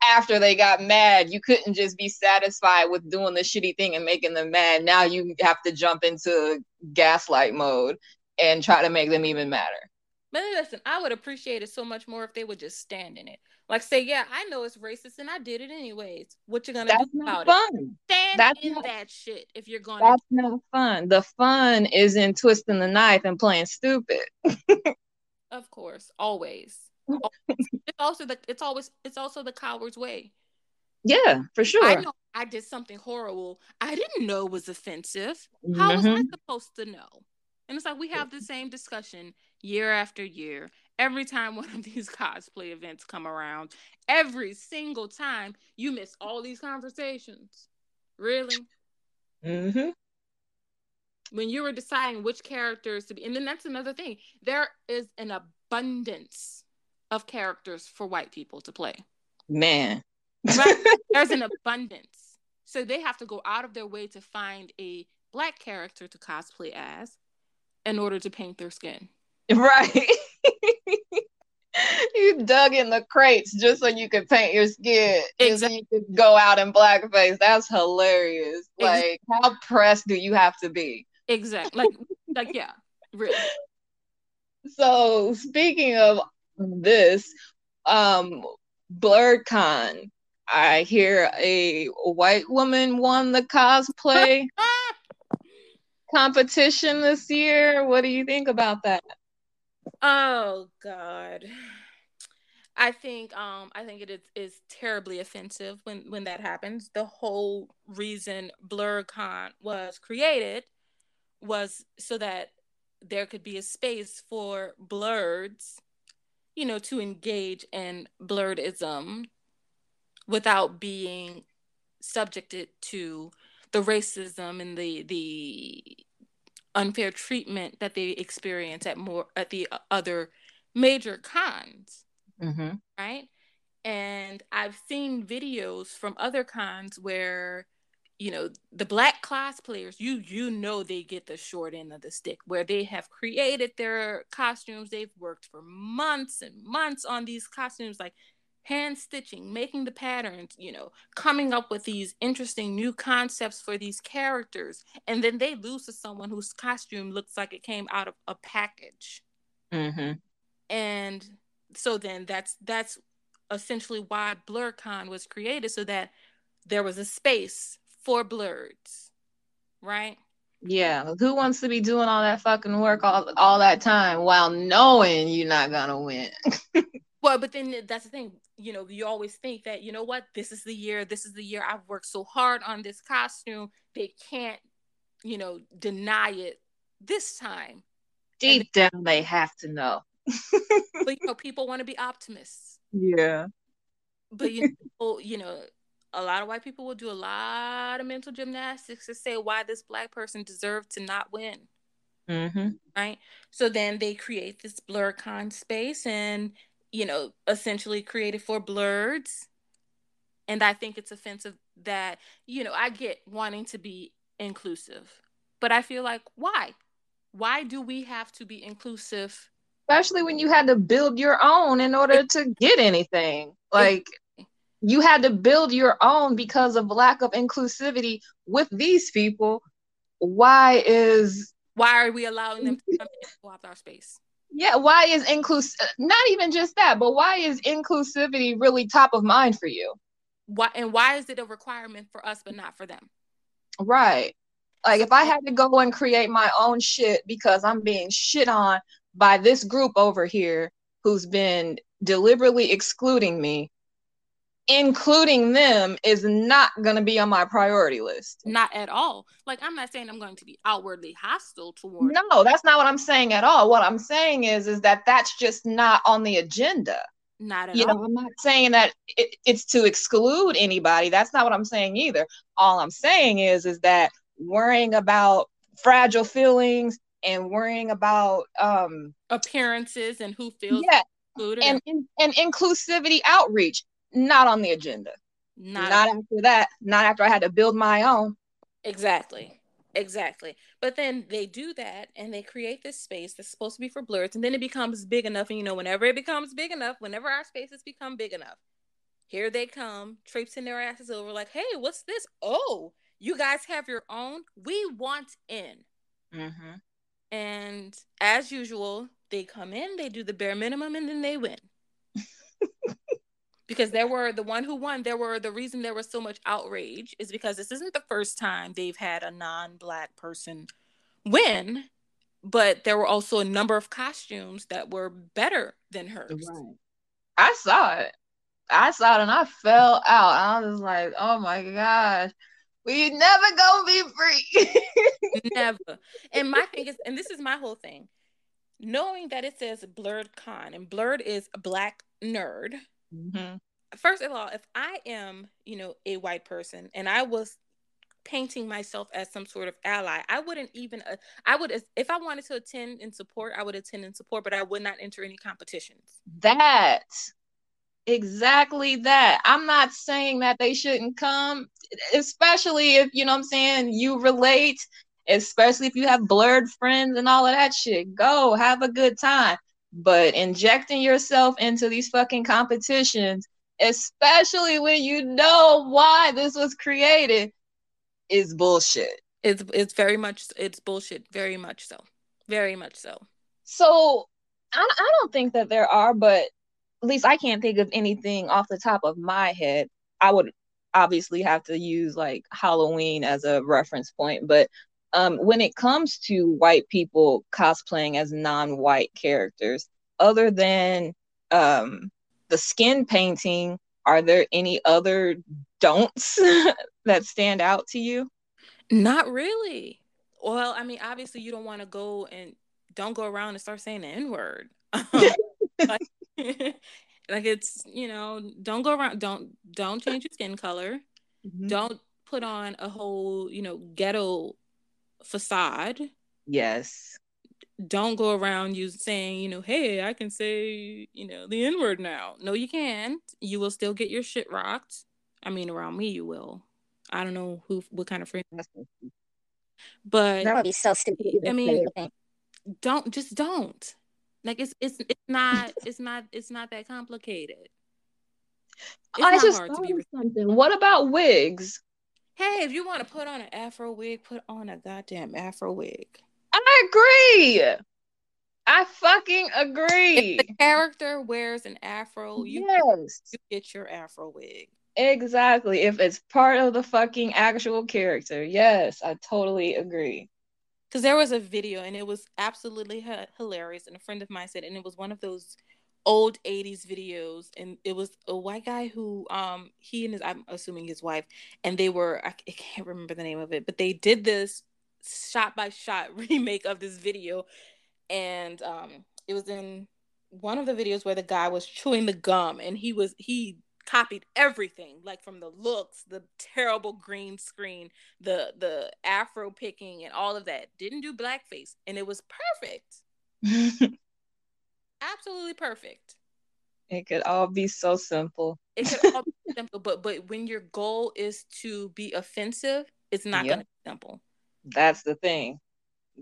after they got mad, you couldn't just be satisfied with doing the shitty thing and making them mad. Now you have to jump into gaslight mode and try to make them even madder. But listen, I would appreciate it so much more if they would just stand in it. Like say, yeah, I know it's racist and I did it anyways. What you gonna That's do about it? Stand That's in not- that shit if you're gonna That's not fun. The fun is in twisting the knife and playing stupid. Of course, always. Always. it's also the it's always it's also the coward's way. Yeah, for sure. I know I did something horrible. I didn't know it was offensive. How was I Mhm. supposed to know? And it's like we have the same discussion year after year. Every time one of these cosplay events come around, every single time you miss all these conversations. Really? Mhm. When you were deciding which characters to be, and then that's another thing. There is an abundance of characters for white people to play. Man. Right. There's an abundance. So they have to go out of their way to find a black character to cosplay as in order to paint their skin. Right. you dug in the crates just so you could paint your skin. Just so you could go out in blackface. That's hilarious. Like, how pressed do you have to be? Exactly. Like like yeah. Really. So speaking of this, um, BlerdCon, I hear a white woman won the cosplay competition this year. What do you think about that? Oh God. I think um I think it is, is terribly offensive when when that happens. The whole reason BlerdCon was created was so that there could be a space for blerds, you know, to engage in blerdism without being subjected to the racism and the the unfair treatment that they experience at more at the other major cons Mm-hmm. right and i've seen videos from other cons where you know the black cosplayers you you know they get the short end of the stick where they have created their costumes they've worked for months and months on these costumes like hand stitching making the patterns you know coming up with these interesting new concepts for these characters and then they lose to someone whose costume looks like it came out of a package Mm-hmm. and so then that's that's essentially why BlerdCon was created so that there was a space for blerds right Yeah. Who wants to be doing all that fucking work all all that time while knowing you're not gonna win? well but then that's the thing you know you always think that you know what this is the year this is the year i've worked so hard on this costume they can't you know deny it this time Deep down, they have to know. but you know people want to be optimists Yeah. but you know, people, you know a lot of white people will do a lot of mental gymnastics to say why this black person deserved to not win Mm-hmm. right so then they create this BlerdCon space and you know essentially created for blerds and i think it's offensive that you know i get wanting to be inclusive But I feel like why? Why do we have to be inclusive? Especially when you had to build your own in order to get anything. Like you had to build your own because of lack of inclusivity with these people. Why is why are we allowing them to come in and swap our space? Yeah, why is inclus not even just that, but why is inclusivity really top of mind for you? Why and why is it a requirement for us but not for them? Right. Like if I had to go and create my own shit because I'm being shit on by this group over here who's been deliberately excluding me, including them is not going to be on my priority list. Not at all. Like I'm not saying I'm going to be outwardly hostile toward No, that's not what I'm saying at all. What I'm saying is is that that's just not on the agenda. Not at you all. know, I'm not saying that it, it's to exclude anybody. That's not what I'm saying either. All I'm saying is is that worrying about fragile feelings and worrying about um appearances and who feels yeah included and, and and inclusivity outreach not on the agenda. Not, not after that not after i had to build my own. Exactly exactly. But then they do that and they create this space that's supposed to be for blerds and then it becomes big enough and you know whenever it becomes big enough whenever our spaces become big enough here they come traipsing their asses over like hey what's this? Oh you guys have your own? We want in. Mm-hmm. And as usual they come in they do the bare minimum and then they win. Because there were the one who won there were the reason there was so much outrage is because this isn't the first time they've had a non-black person win but there were also a number of costumes that were better than hers. Right. i saw it. I saw it and i fell out. I was like oh my gosh we never gonna be free? Never. And my thing is and this is my whole thing knowing that it says blerd con and blerd is black nerd. Mm-hmm. first of all if i am you know a white person and i was painting myself as some sort of ally i wouldn't even uh, i would if i wanted to attend and support i would attend and support but i would not enter any competitions. That exactly that. I'm not saying that they shouldn't come especially if you know what i'm saying you relate especially if you have blerd friends and all of that shit. Go have a good time. But injecting yourself into these fucking competitions especially when you know why this was created is bullshit. It's it's very much it's bullshit. Very much so. Very much so. So I, I don't think that there are but at least I can't think of anything off the top of my head. I would obviously have to use like Halloween as a reference point, but um, when it comes to white people cosplaying as non-white characters, other than um, the skin painting, are there any other don'ts that stand out to you? Not really. Well, I mean, obviously, you don't want to go and don't go around and start saying the N word. like, like it's you know don't go around don't don't change your skin color. Mm-hmm. don't put on a whole you know ghetto facade. Yes. Don't go around you saying you know hey i can say you know the n word now. No you can't. You will still get your shit rocked. I mean around me you will. I don't know who what kind of friend but that would be so stupid i mean don't just don't like it's it's it's not it's not it's not that complicated. It's I just thought of something. What about wigs? Hey, if you want to put on an afro wig, put on a goddamn afro wig. I agree. I fucking agree. If the character wears an afro, you, yes. you get your afro wig. Exactly. If it's part of the fucking actual character. Yes, I totally agree because there was a video and it was absolutely h- hilarious and a friend of mine said and it was one of those old 80s videos and it was a white guy who um he and his i'm assuming his wife and they were I, I can't remember the name of it but they did this shot by shot remake of this video and um it was in one of the videos where the guy was chewing the gum and he was he copied everything like from the looks the terrible green screen the the afro picking and all of that didn't do blackface and it was perfect absolutely perfect it could all be so simple it could all be simple but but when your goal is to be offensive it's not yep. gonna be simple That's the thing.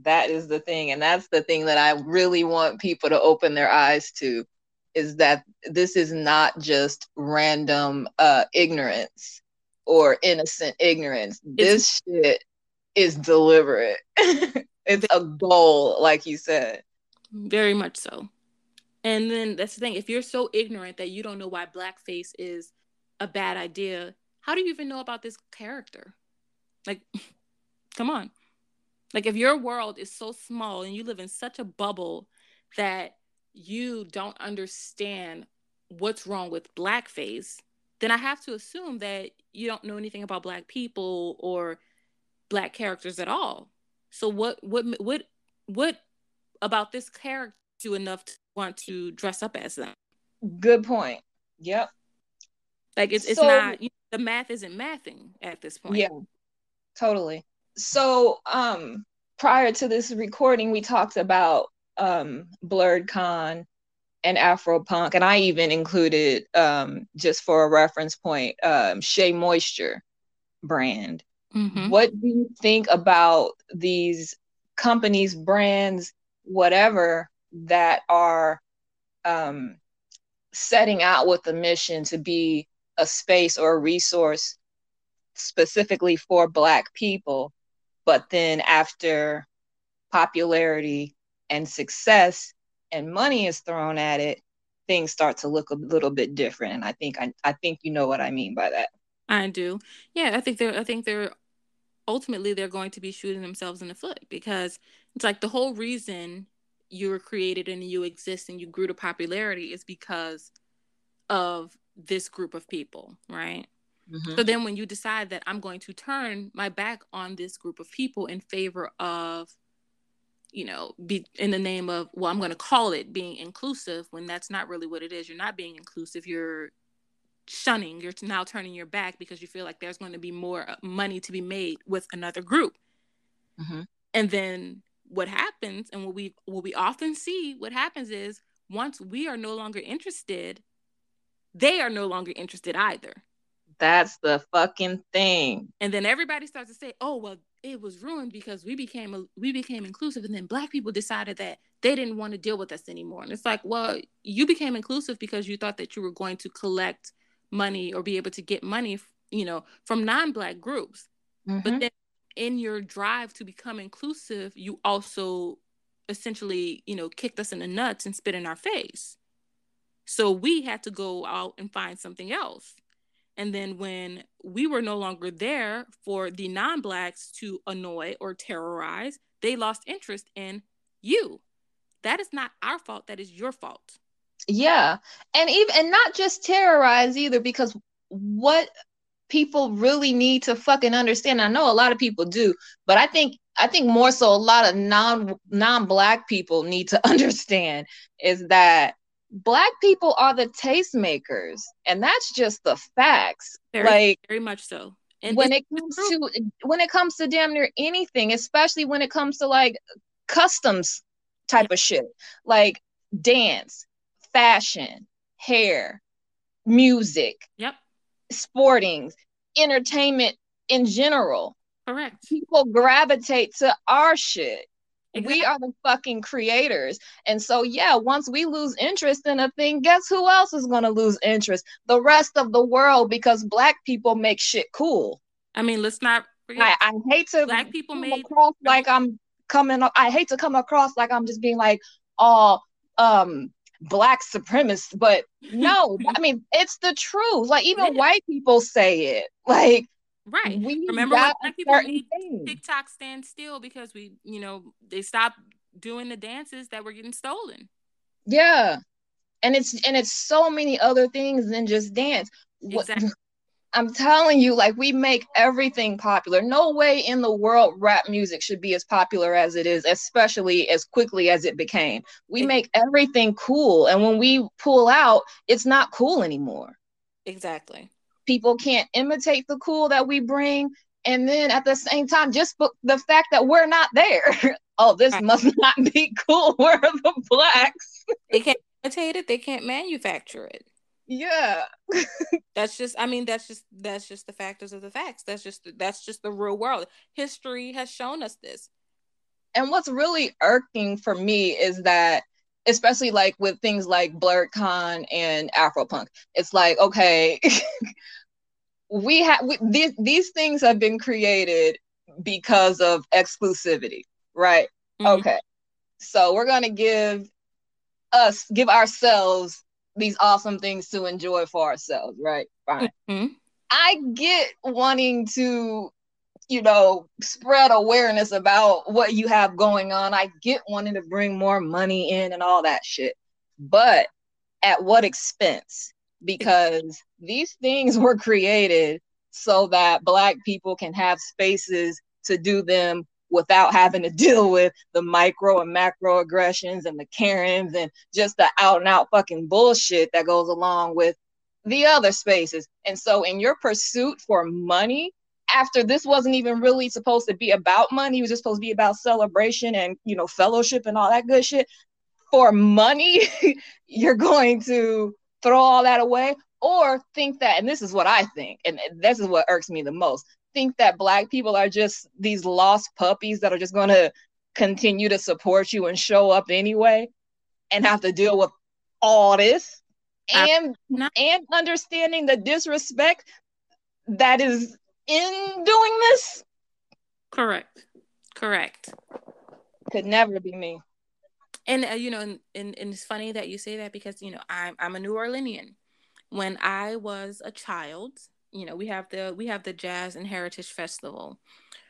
That is the thing. And that's the thing that I really want people to open their eyes to is that this is not just random uh, ignorance or innocent ignorance. This shit is deliberate. it's a goal, like you said. Very much so. And then that's the thing. If you're so ignorant that you don't know why blackface is a bad idea, how do you even know about this character? Like, come on. Like, if your world is so small and you live in such a bubble that you don't understand what's wrong with blackface, then I have to assume that you don't know anything about black people or black characters at all. So what what what what about this character you enough to want to dress up as them? Good point. Yep. Like it's so, it's not you know, the math isn't mathing at this point. Yeah. Totally. So um prior to this recording we talked about um Blerd Con and Afro Punk, and I even included um just for a reference point, um Shea Moisture brand. Mm-hmm. What do you think about these companies, brands, whatever that are um, setting out with a mission to be a space or a resource specifically for Black people, but then after popularity and success and money is thrown at it, things start to look a little bit different. And I think I, I think you know what I mean by that. I do. Yeah, I think they're I think they're ultimately they're going to be shooting themselves in the foot because it's like the whole reason you were created and you exist and you grew to popularity is because of this group of people, right? Mm-hmm. So then when you decide that I'm going to turn my back on this group of people in favor of you know, be in the name of well, I'm going to call it being inclusive when that's not really what it is. You're not being inclusive. You're shunning. You're now turning your back because you feel like there's going to be more uh, money to be made with another group. Mm-hmm. And then what happens and what we what we often see what happens is once we are no longer interested they are no longer interested either that's the fucking thing and then everybody starts to say oh well it was ruined because we became we became inclusive and then black people decided that they didn't want to deal with us anymore and it's like well you became inclusive because you thought that you were going to collect money or be able to get money you know from non-black groups mm-hmm. but then in your drive to become inclusive, you also essentially, you know, kicked us in the nuts and spit in our face. So we had to go out and find something else. And then when we were no longer there for the non blacks to annoy or terrorize, they lost interest in you. That is not our fault. That is your fault. Yeah. And even, and not just terrorize either, because what people really need to fucking understand. I know a lot of people do, but I think I think more so a lot of non non-black people need to understand is that black people are the tastemakers and that's just the facts. Very, like very much so. And when it comes to when it comes to damn near anything, especially when it comes to like customs type of shit, like dance, fashion, hair, music. Yep sporting, entertainment in general. Correct. People gravitate to our shit. Exactly. We are the fucking creators. And so, yeah, once we lose interest in a thing, guess who else is going to lose interest? The rest of the world, because black people make shit cool. I mean, let's not I, I, hate to black people made across like I'm coming. I hate to come across like I'm just being like, oh, um, black supremacist, but no, I mean it's the truth. Like even yeah. white people say it. Like right. We remember when black people made TikTok stand still because we, you know, they stopped doing the dances that were getting stolen. Yeah. And it's and it's so many other things than just dance. Exactly. I'm telling you, like we make everything popular. No way in the world rap music should be as popular as it is, especially as quickly as it became. We make everything cool. And when we pull out, it's not cool anymore. Exactly. People can't imitate the cool that we bring. And then at the same time, just the fact that we're not there. oh, this right. must not be cool. We're the blacks. they can't imitate it, they can't manufacture it. Yeah. that's just I mean that's just that's just the factors of the facts. That's just that's just the real world. History has shown us this. And what's really irking for me is that especially like with things like BlerdCon and Afropunk. It's like, okay, we have these these things have been created because of exclusivity, right? Mm-hmm. Okay. So we're gonna give us give ourselves these awesome things to enjoy for ourselves, right? Fine. Mm-hmm. I get wanting to, you know, spread awareness about what you have going on. I get wanting to bring more money in and all that shit. But at what expense? Because these things were created so that Black people can have spaces to do them without having to deal with the micro and macro aggressions and the Karens and just the out and out fucking bullshit that goes along with the other spaces. And so, in your pursuit for money, after this wasn't even really supposed to be about money, it was just supposed to be about celebration and you know fellowship and all that good shit. For money, you're going to throw all that away or think that, and this is what I think, and this is what irks me the most think that black people are just these lost puppies that are just going to continue to support you and show up anyway and have to deal with all this and not- and understanding the disrespect that is in doing this? Correct. Correct. Could never be me. And uh, you know and, and, and it's funny that you say that because you know i'm i'm a new orleanian. When i was a child you know we have the we have the jazz and heritage festival.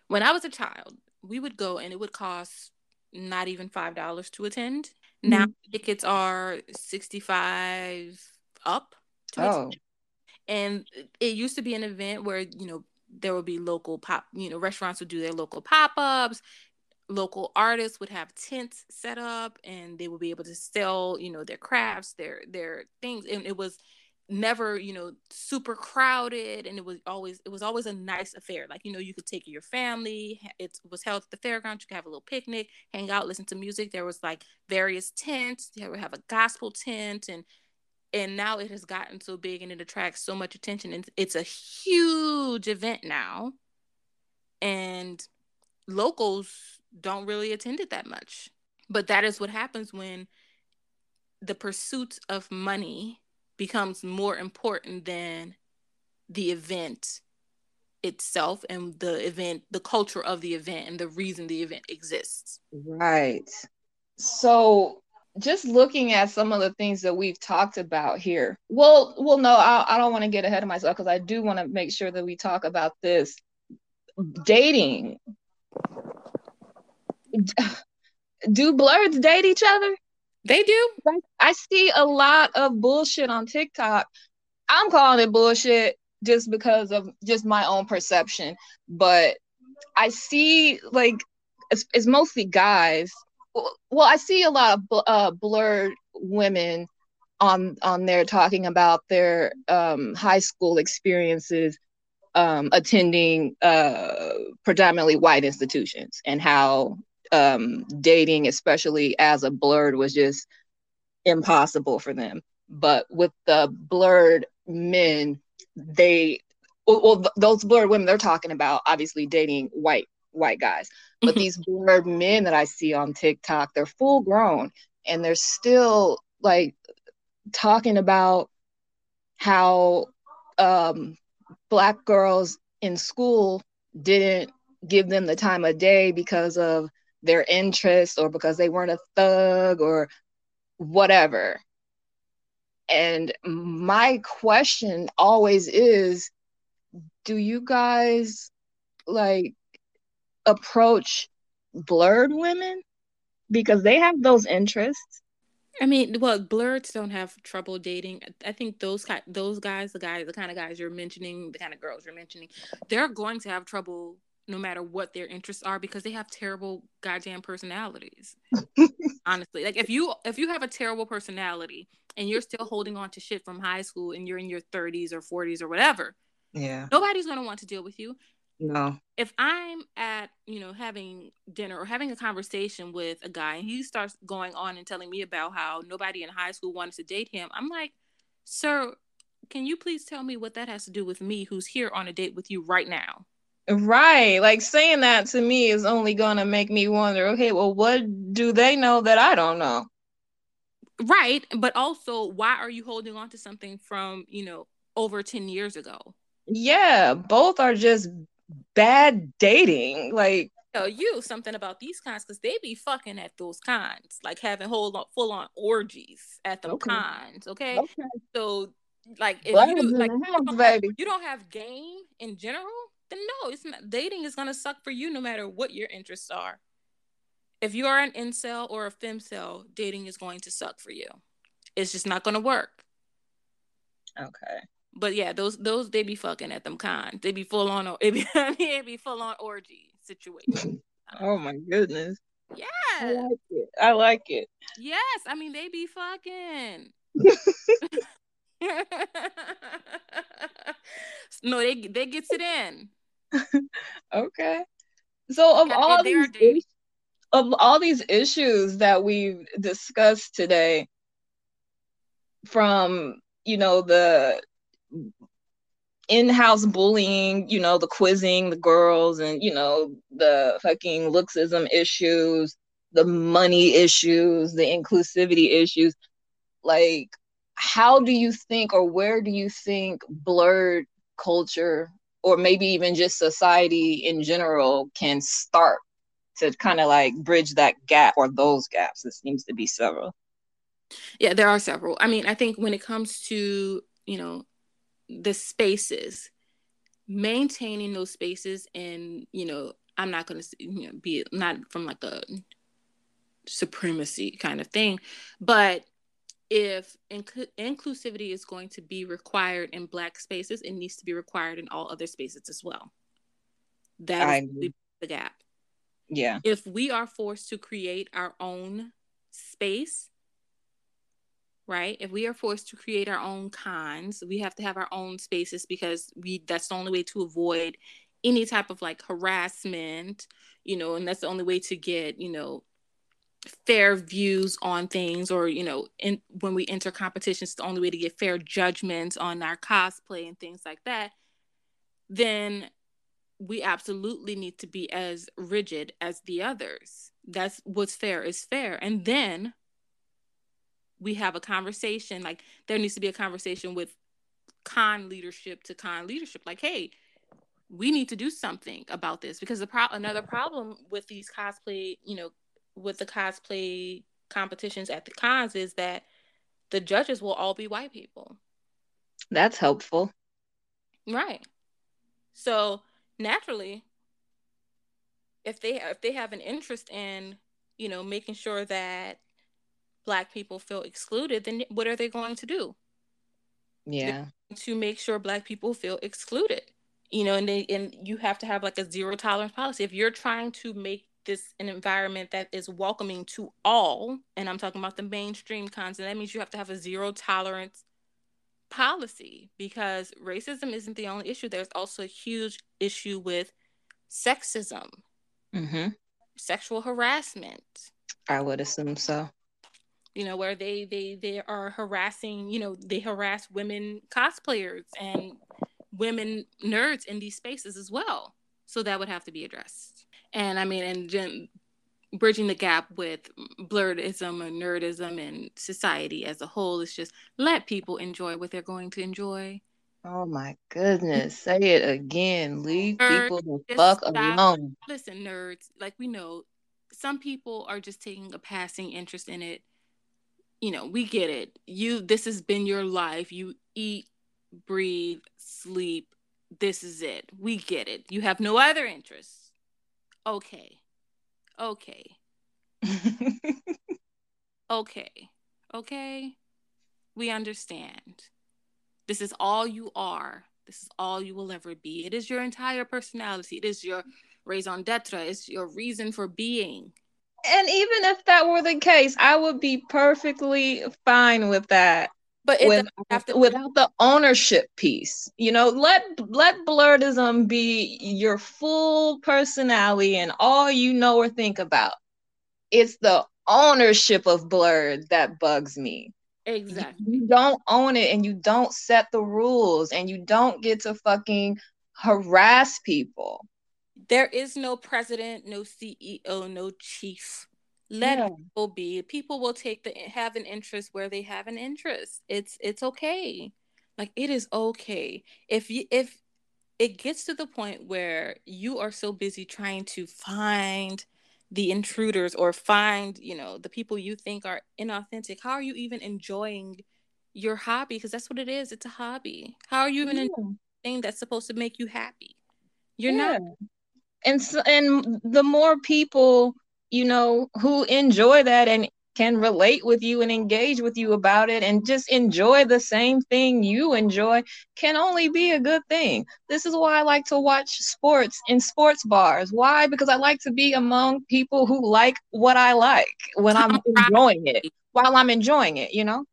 When i was a child we would go and it would cost not even five dollars to attend. Mm-hmm. now tickets are 65 up oh. Attend. and it used to be an event where you know there would be local pop you know restaurants would do their local pop-ups local artists would have tents set up and they would be able to sell you know their crafts their their things. And it was never you know super crowded and it was always it was always a nice affair. Like you know you could take your family it was held at the fairgrounds, you could have a little picnic hang out listen to music. There was like various tents. You would have a gospel tent and and now it has gotten so big and it attracts so much attention and it's a huge event now and locals don't really attend it that much but that is what happens when the pursuit of money becomes more important than the event itself and the event, the culture of the event and the reason the event exists. Right. So just looking at some of the things that we've talked about here. Well, well, no, I, I don't want to get ahead of myself because I do want to make sure that we talk about this dating. Do blerds date each other? They do. I see a lot of bullshit on TikTok. I'm calling it bullshit just because of just my own perception, but I see like it's, it's mostly guys. Well, I see a lot of uh, blerd women on on there talking about their um, high school experiences um, attending uh, predominantly white institutions and how um, dating, especially as a blerd, was just impossible for them. But with the blerd men, they well those blerd women they're talking about obviously dating white white guys. But these blerd men that I see on TikTok, they're full grown and they're still like talking about how um, black girls in school didn't give them the time of day because of their interests or because they weren't a thug or whatever. And my question always is do you guys like approach blerd women because they have those interests? I mean, well, blerds don't have trouble dating. I think those kind, those guys, the guys, the kind of guys you're mentioning, the kind of girls you're mentioning, they're going to have trouble no matter what their interests are because they have terrible goddamn personalities. Honestly, like if you if you have a terrible personality and you're still holding on to shit from high school and you're in your 30s or 40s or whatever, yeah, nobody's gonna want to deal with you. No. If I'm at, you know, having dinner or having a conversation with a guy and he starts going on and telling me about how nobody in high school wanted to date him, I'm like, sir, can you please tell me what that has to do with me who's here on a date with you right now? Right. Like saying that to me is only going to make me wonder, okay, well, what do they know that I don't know? Right. But also, why are you holding on to something from, you know, over 10 years ago? Yeah, both are just bad dating. Like, tell you something about these cons because they be fucking at those cons, like having whole on, full on orgies at the okay. cons. Okay? okay? so like if you like you don't, have, you don't have game in general, then no, it's not. Dating is gonna suck for you no matter what your interests are. If you are an incel or a femcel, dating is going to suck for you. It's just not gonna work. Okay. But yeah, those those they be fucking at them cons. They be full on. It be I mean, it be full on orgy situation. Uh-huh. oh my goodness. Yeah. I like it. I like it. Yes, I mean they be fucking. no, they they gets it in. okay. So of all these issues, of all these issues that we've discussed today, from you know the in-house bullying, you know, the quizzing the girls and you know, the fucking looksism issues, the money issues, the inclusivity issues. Like how do you think or where do you think blerd culture or maybe even just society in general can start to kind of like bridge that gap or those gaps? It seems to be several. Yeah, there are several. I mean, I think when it comes to, you know, the spaces maintaining those spaces and you know i'm not going to you know, be not from like a supremacy kind of thing but if inc- inclusivity is going to be required in black spaces it needs to be required in all other spaces as well. That is the gap. Yeah. If we are forced to create our own space right? If we are forced to create our own cons, we have to have our own spaces because we that's the only way to avoid any type of like harassment, you know, and that's the only way to get, you know, fair views on things or you know in, when we enter competitions the only way to get fair judgments on our cosplay and things like that then we absolutely need to be as rigid as the others that's what's fair is fair and then we have a conversation like there needs to be a conversation with con leadership to con leadership. Like hey we need to do something about this because the pro- another problem with these cosplay you know with the cosplay competitions at the cons is that the judges will all be white people. That's helpful. Right. So naturally if they if they have an interest in you know making sure that black people feel excluded, then what are they going to do? Yeah. To make sure black people feel excluded. You know, and they and you have to have like a zero tolerance policy. If you're trying to make this an environment that is welcoming to all, and I'm talking about the mainstream content, that means you have to have a zero tolerance policy because racism isn't the only issue. There's also a huge issue with sexism, mm-hmm. sexual harassment. I would assume so you know where they they they are harassing you know they harass women cosplayers and women nerds in these spaces as well. So that would have to be addressed. And i mean and bridging the gap with blerdism and nerdism and society as a whole is just let people enjoy what they're going to enjoy. Oh my goodness. Say it again. Leave nerds, people the fuck stop. alone. Listen nerds like we know some people are just taking a passing interest in it you know, we get it. You this has been your life. You eat, breathe, sleep. This is it. We get it. You have no other interests. Okay. Okay. okay. Okay. We understand. This is all you are. This is all you will ever be. It is your entire personality. It is your raison d'etre. It's your reason for being and even if that were the case, I would be perfectly fine with that. But with, to- without the ownership piece, you know, let let blerdism be your full personality and all you know or think about. It's the ownership of blerd that bugs me. Exactly. You don't own it and you don't set the rules and you don't get to fucking harass people. There is no president, no CEO, no chief. Let Yeah. people be. People will take the have an interest where they have an interest. It's it's okay. Like it is okay. If you if it gets to the point where you are so busy trying to find the intruders or find, you know, the people you think are inauthentic, how are you even enjoying your hobby? Because that's what it is. It's a hobby. How are you even enjoying Yeah. thing that's supposed to make you happy? You're Yeah. not. And so, and the more people you know who enjoy that and can relate with you and engage with you about it and just enjoy the same thing you enjoy can only be a good thing. This is why I like to watch sports in sports bars. Why? Because I like to be among people who like what I like when I'm enjoying it while I'm enjoying it, you know?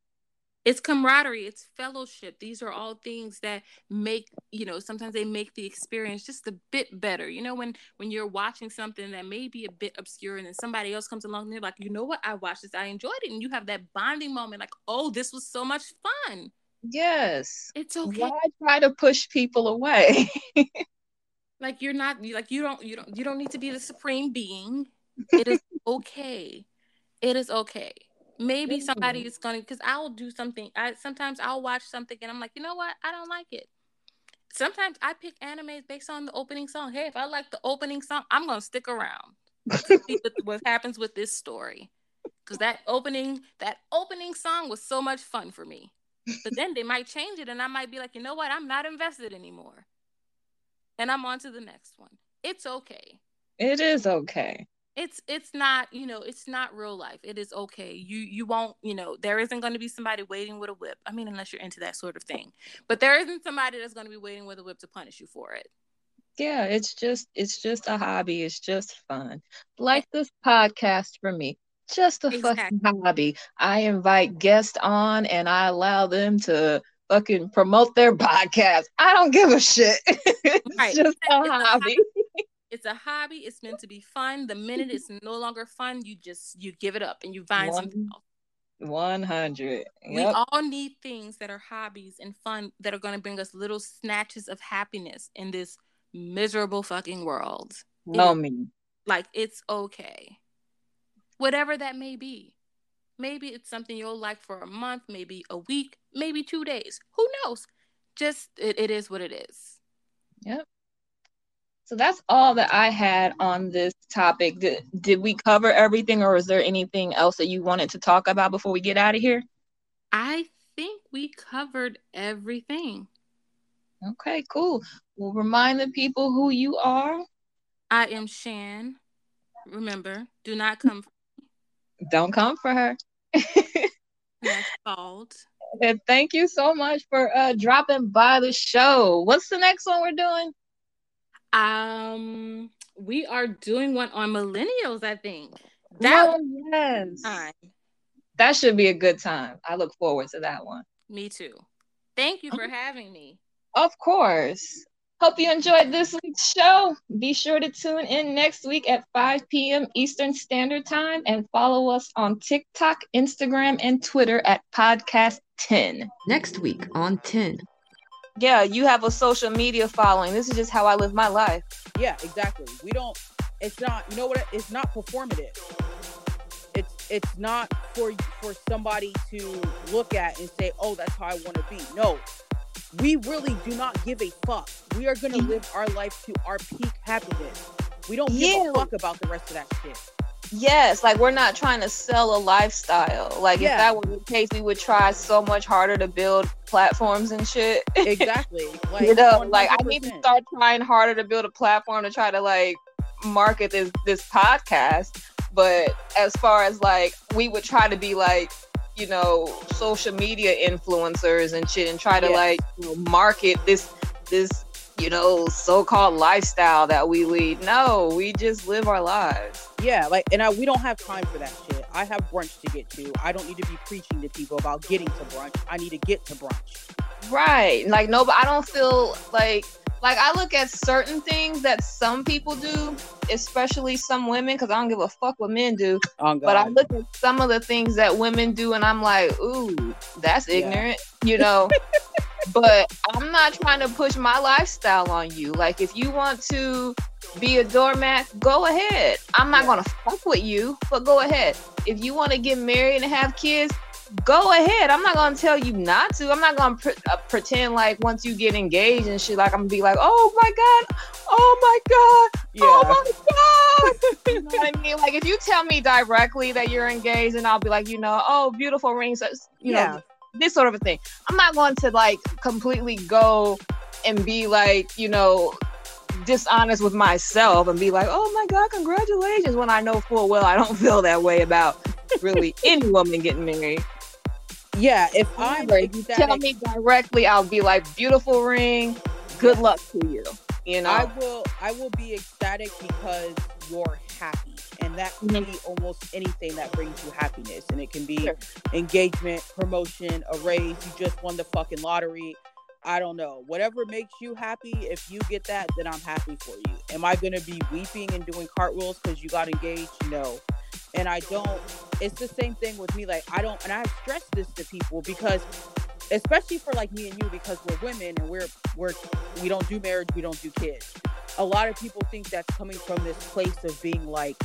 It's camaraderie it's fellowship. These are all things that make you know sometimes they make the experience just a bit better. You know when when you're watching something that may be a bit obscure and then somebody else comes along and they're like you know what? I watched this. I enjoyed it. And you have that bonding moment like oh this was so much fun. Yes. it's okay. Why try to push people away? like you're not you like you don't you don't you don't need to be the supreme being. It is okay. It is okay maybe somebody is gonna because i'll do something i sometimes i'll watch something and i'm like you know what? I don't like it. Sometimes i pick animes based on the opening song. Hey if i like the opening song i'm gonna stick around to see what, what happens with this story. Because that opening that opening song was so much fun for me. But then they might change it and i might be like you know what? I'm not invested anymore. And i'm on to the next one. It's okay. It is okay. It's it's not you know it's not real life it is okay you you won't you know there isn't going to be somebody waiting with a whip i mean unless you're into that sort of thing but there isn't somebody that's going to be waiting with a whip to punish you for it Yeah, it's just it's just a hobby. It's just fun. Like this podcast for me. Just a fucking hobby. I invite guests on and I allow them to fucking promote their podcast. I don't give a shit. it's Right. just a It's a hobby. It's a hobby it's meant to be fun the minute it's no longer fun you just you give it up and you find something else. 100. we all need things that are hobbies and fun that are going to bring us little snatches of happiness in this miserable fucking world. Know me. like it's okay. Whatever that may be. Maybe it's something you'll like for a month maybe a week maybe two days. Who knows? Just it, it is what it is. Yep. So that's all that I had on this topic. Did, did we cover everything or is there anything else that you wanted to talk about before we get out of here? i think we covered everything Okay, cool. We'll remind the people who you are. i am shan remember do not come Don't come for her. next fault and thank you so much for uh dropping by the show. What's the next one we're doing? Um we are doing one on millennials i think that Oh, yes. time That should be a good time. I look forward to that one. me too thank you for having me Of course. Hope you enjoyed this week's show. Be sure to tune in next week at 5 p.m. Eastern Standard Time and follow us on TikTok, Instagram, and Twitter at Podcast 10. Next week on 10. Yeah, you have a social media following. This is just how I live my life. Yeah, exactly. We don't. It's not. You know what? It's not performative. It's it's not for for somebody to look at and say, "Oh, that's how I want to be." No, we really do not give a fuck. We are gonna mm-hmm. live our life to our peak happiness. We don't give Yeah. a fuck about the rest of that shit. Yes, like we're not trying to sell a lifestyle. Like if that were the case, we would try so much harder to build platforms and shit. Exactly. Like you know, like I need to start trying harder to build a platform to try to like market this this podcast. But as far as like we would try to be like, you know, social media influencers and shit and try to Yes. like you know, market this this you know so-called lifestyle that we lead. No, we just live our lives. Yeah, like, and I, we don't have time for that shit. I have brunch to get to. I don't need to be preaching to people about getting to brunch. I need to get to brunch. Right. Like no, but I don't feel like like I look at certain things that some people do, especially some women, because I don't give a fuck what men do. Oh, But I look at some of the things that women do, and I'm like, ooh, that's Yeah. ignorant, you know. but I'm not trying to push my lifestyle on you. Like, if you want to be a doormat, go ahead. I'm not Yeah. gonna fuck with you, but go ahead. If you want to get married and have kids, go ahead. I'm not gonna tell you not to. I'm not gonna pre- uh, pretend like once you get engaged and shit, like I'm gonna be like, oh my god, oh my god, yeah. oh my god. you know what I mean? Like if you tell me directly that you're engaged, and I'll be like, you know, oh, beautiful rings, you yeah. know, this sort of a thing. I'm not going to like completely go and be like, you know, dishonest with myself and be like, oh my god, congratulations, when I know full well I don't feel that way about really any woman getting married. yeah. If if you tell me directly, I'll be like, beautiful ring, good luck to you. You know, I will I will be ecstatic because you're happy. And that can Mhm. be almost anything that brings you happiness. And it can be Sure. engagement, promotion, a raise, you just won the fucking lottery. I don't know. Whatever makes you happy, if you get that, then I'm happy for you. Am I gonna be weeping and doing cartwheels because you got engaged? No. And I don't it's the same thing with me. Like I don't and I stress this to people because especially for like me and you because we're women and we're we're we don't do marriage we don't do kids. A lot of people think that's coming from this place of being like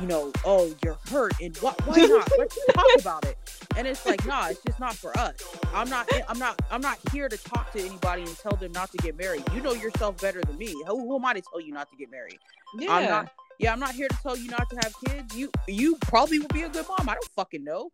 you know oh you're hurt and what why not? Let's talk about it. And it's like nah it's just not for us. I'm not i'm not i'm not here to talk to anybody and tell them not to get married. You know yourself better than me. Who, who am i to tell you not to get married? Yeah. i'm not yeah i'm not here to tell you not to have kids. You you probably would be a good mom. I don't fucking know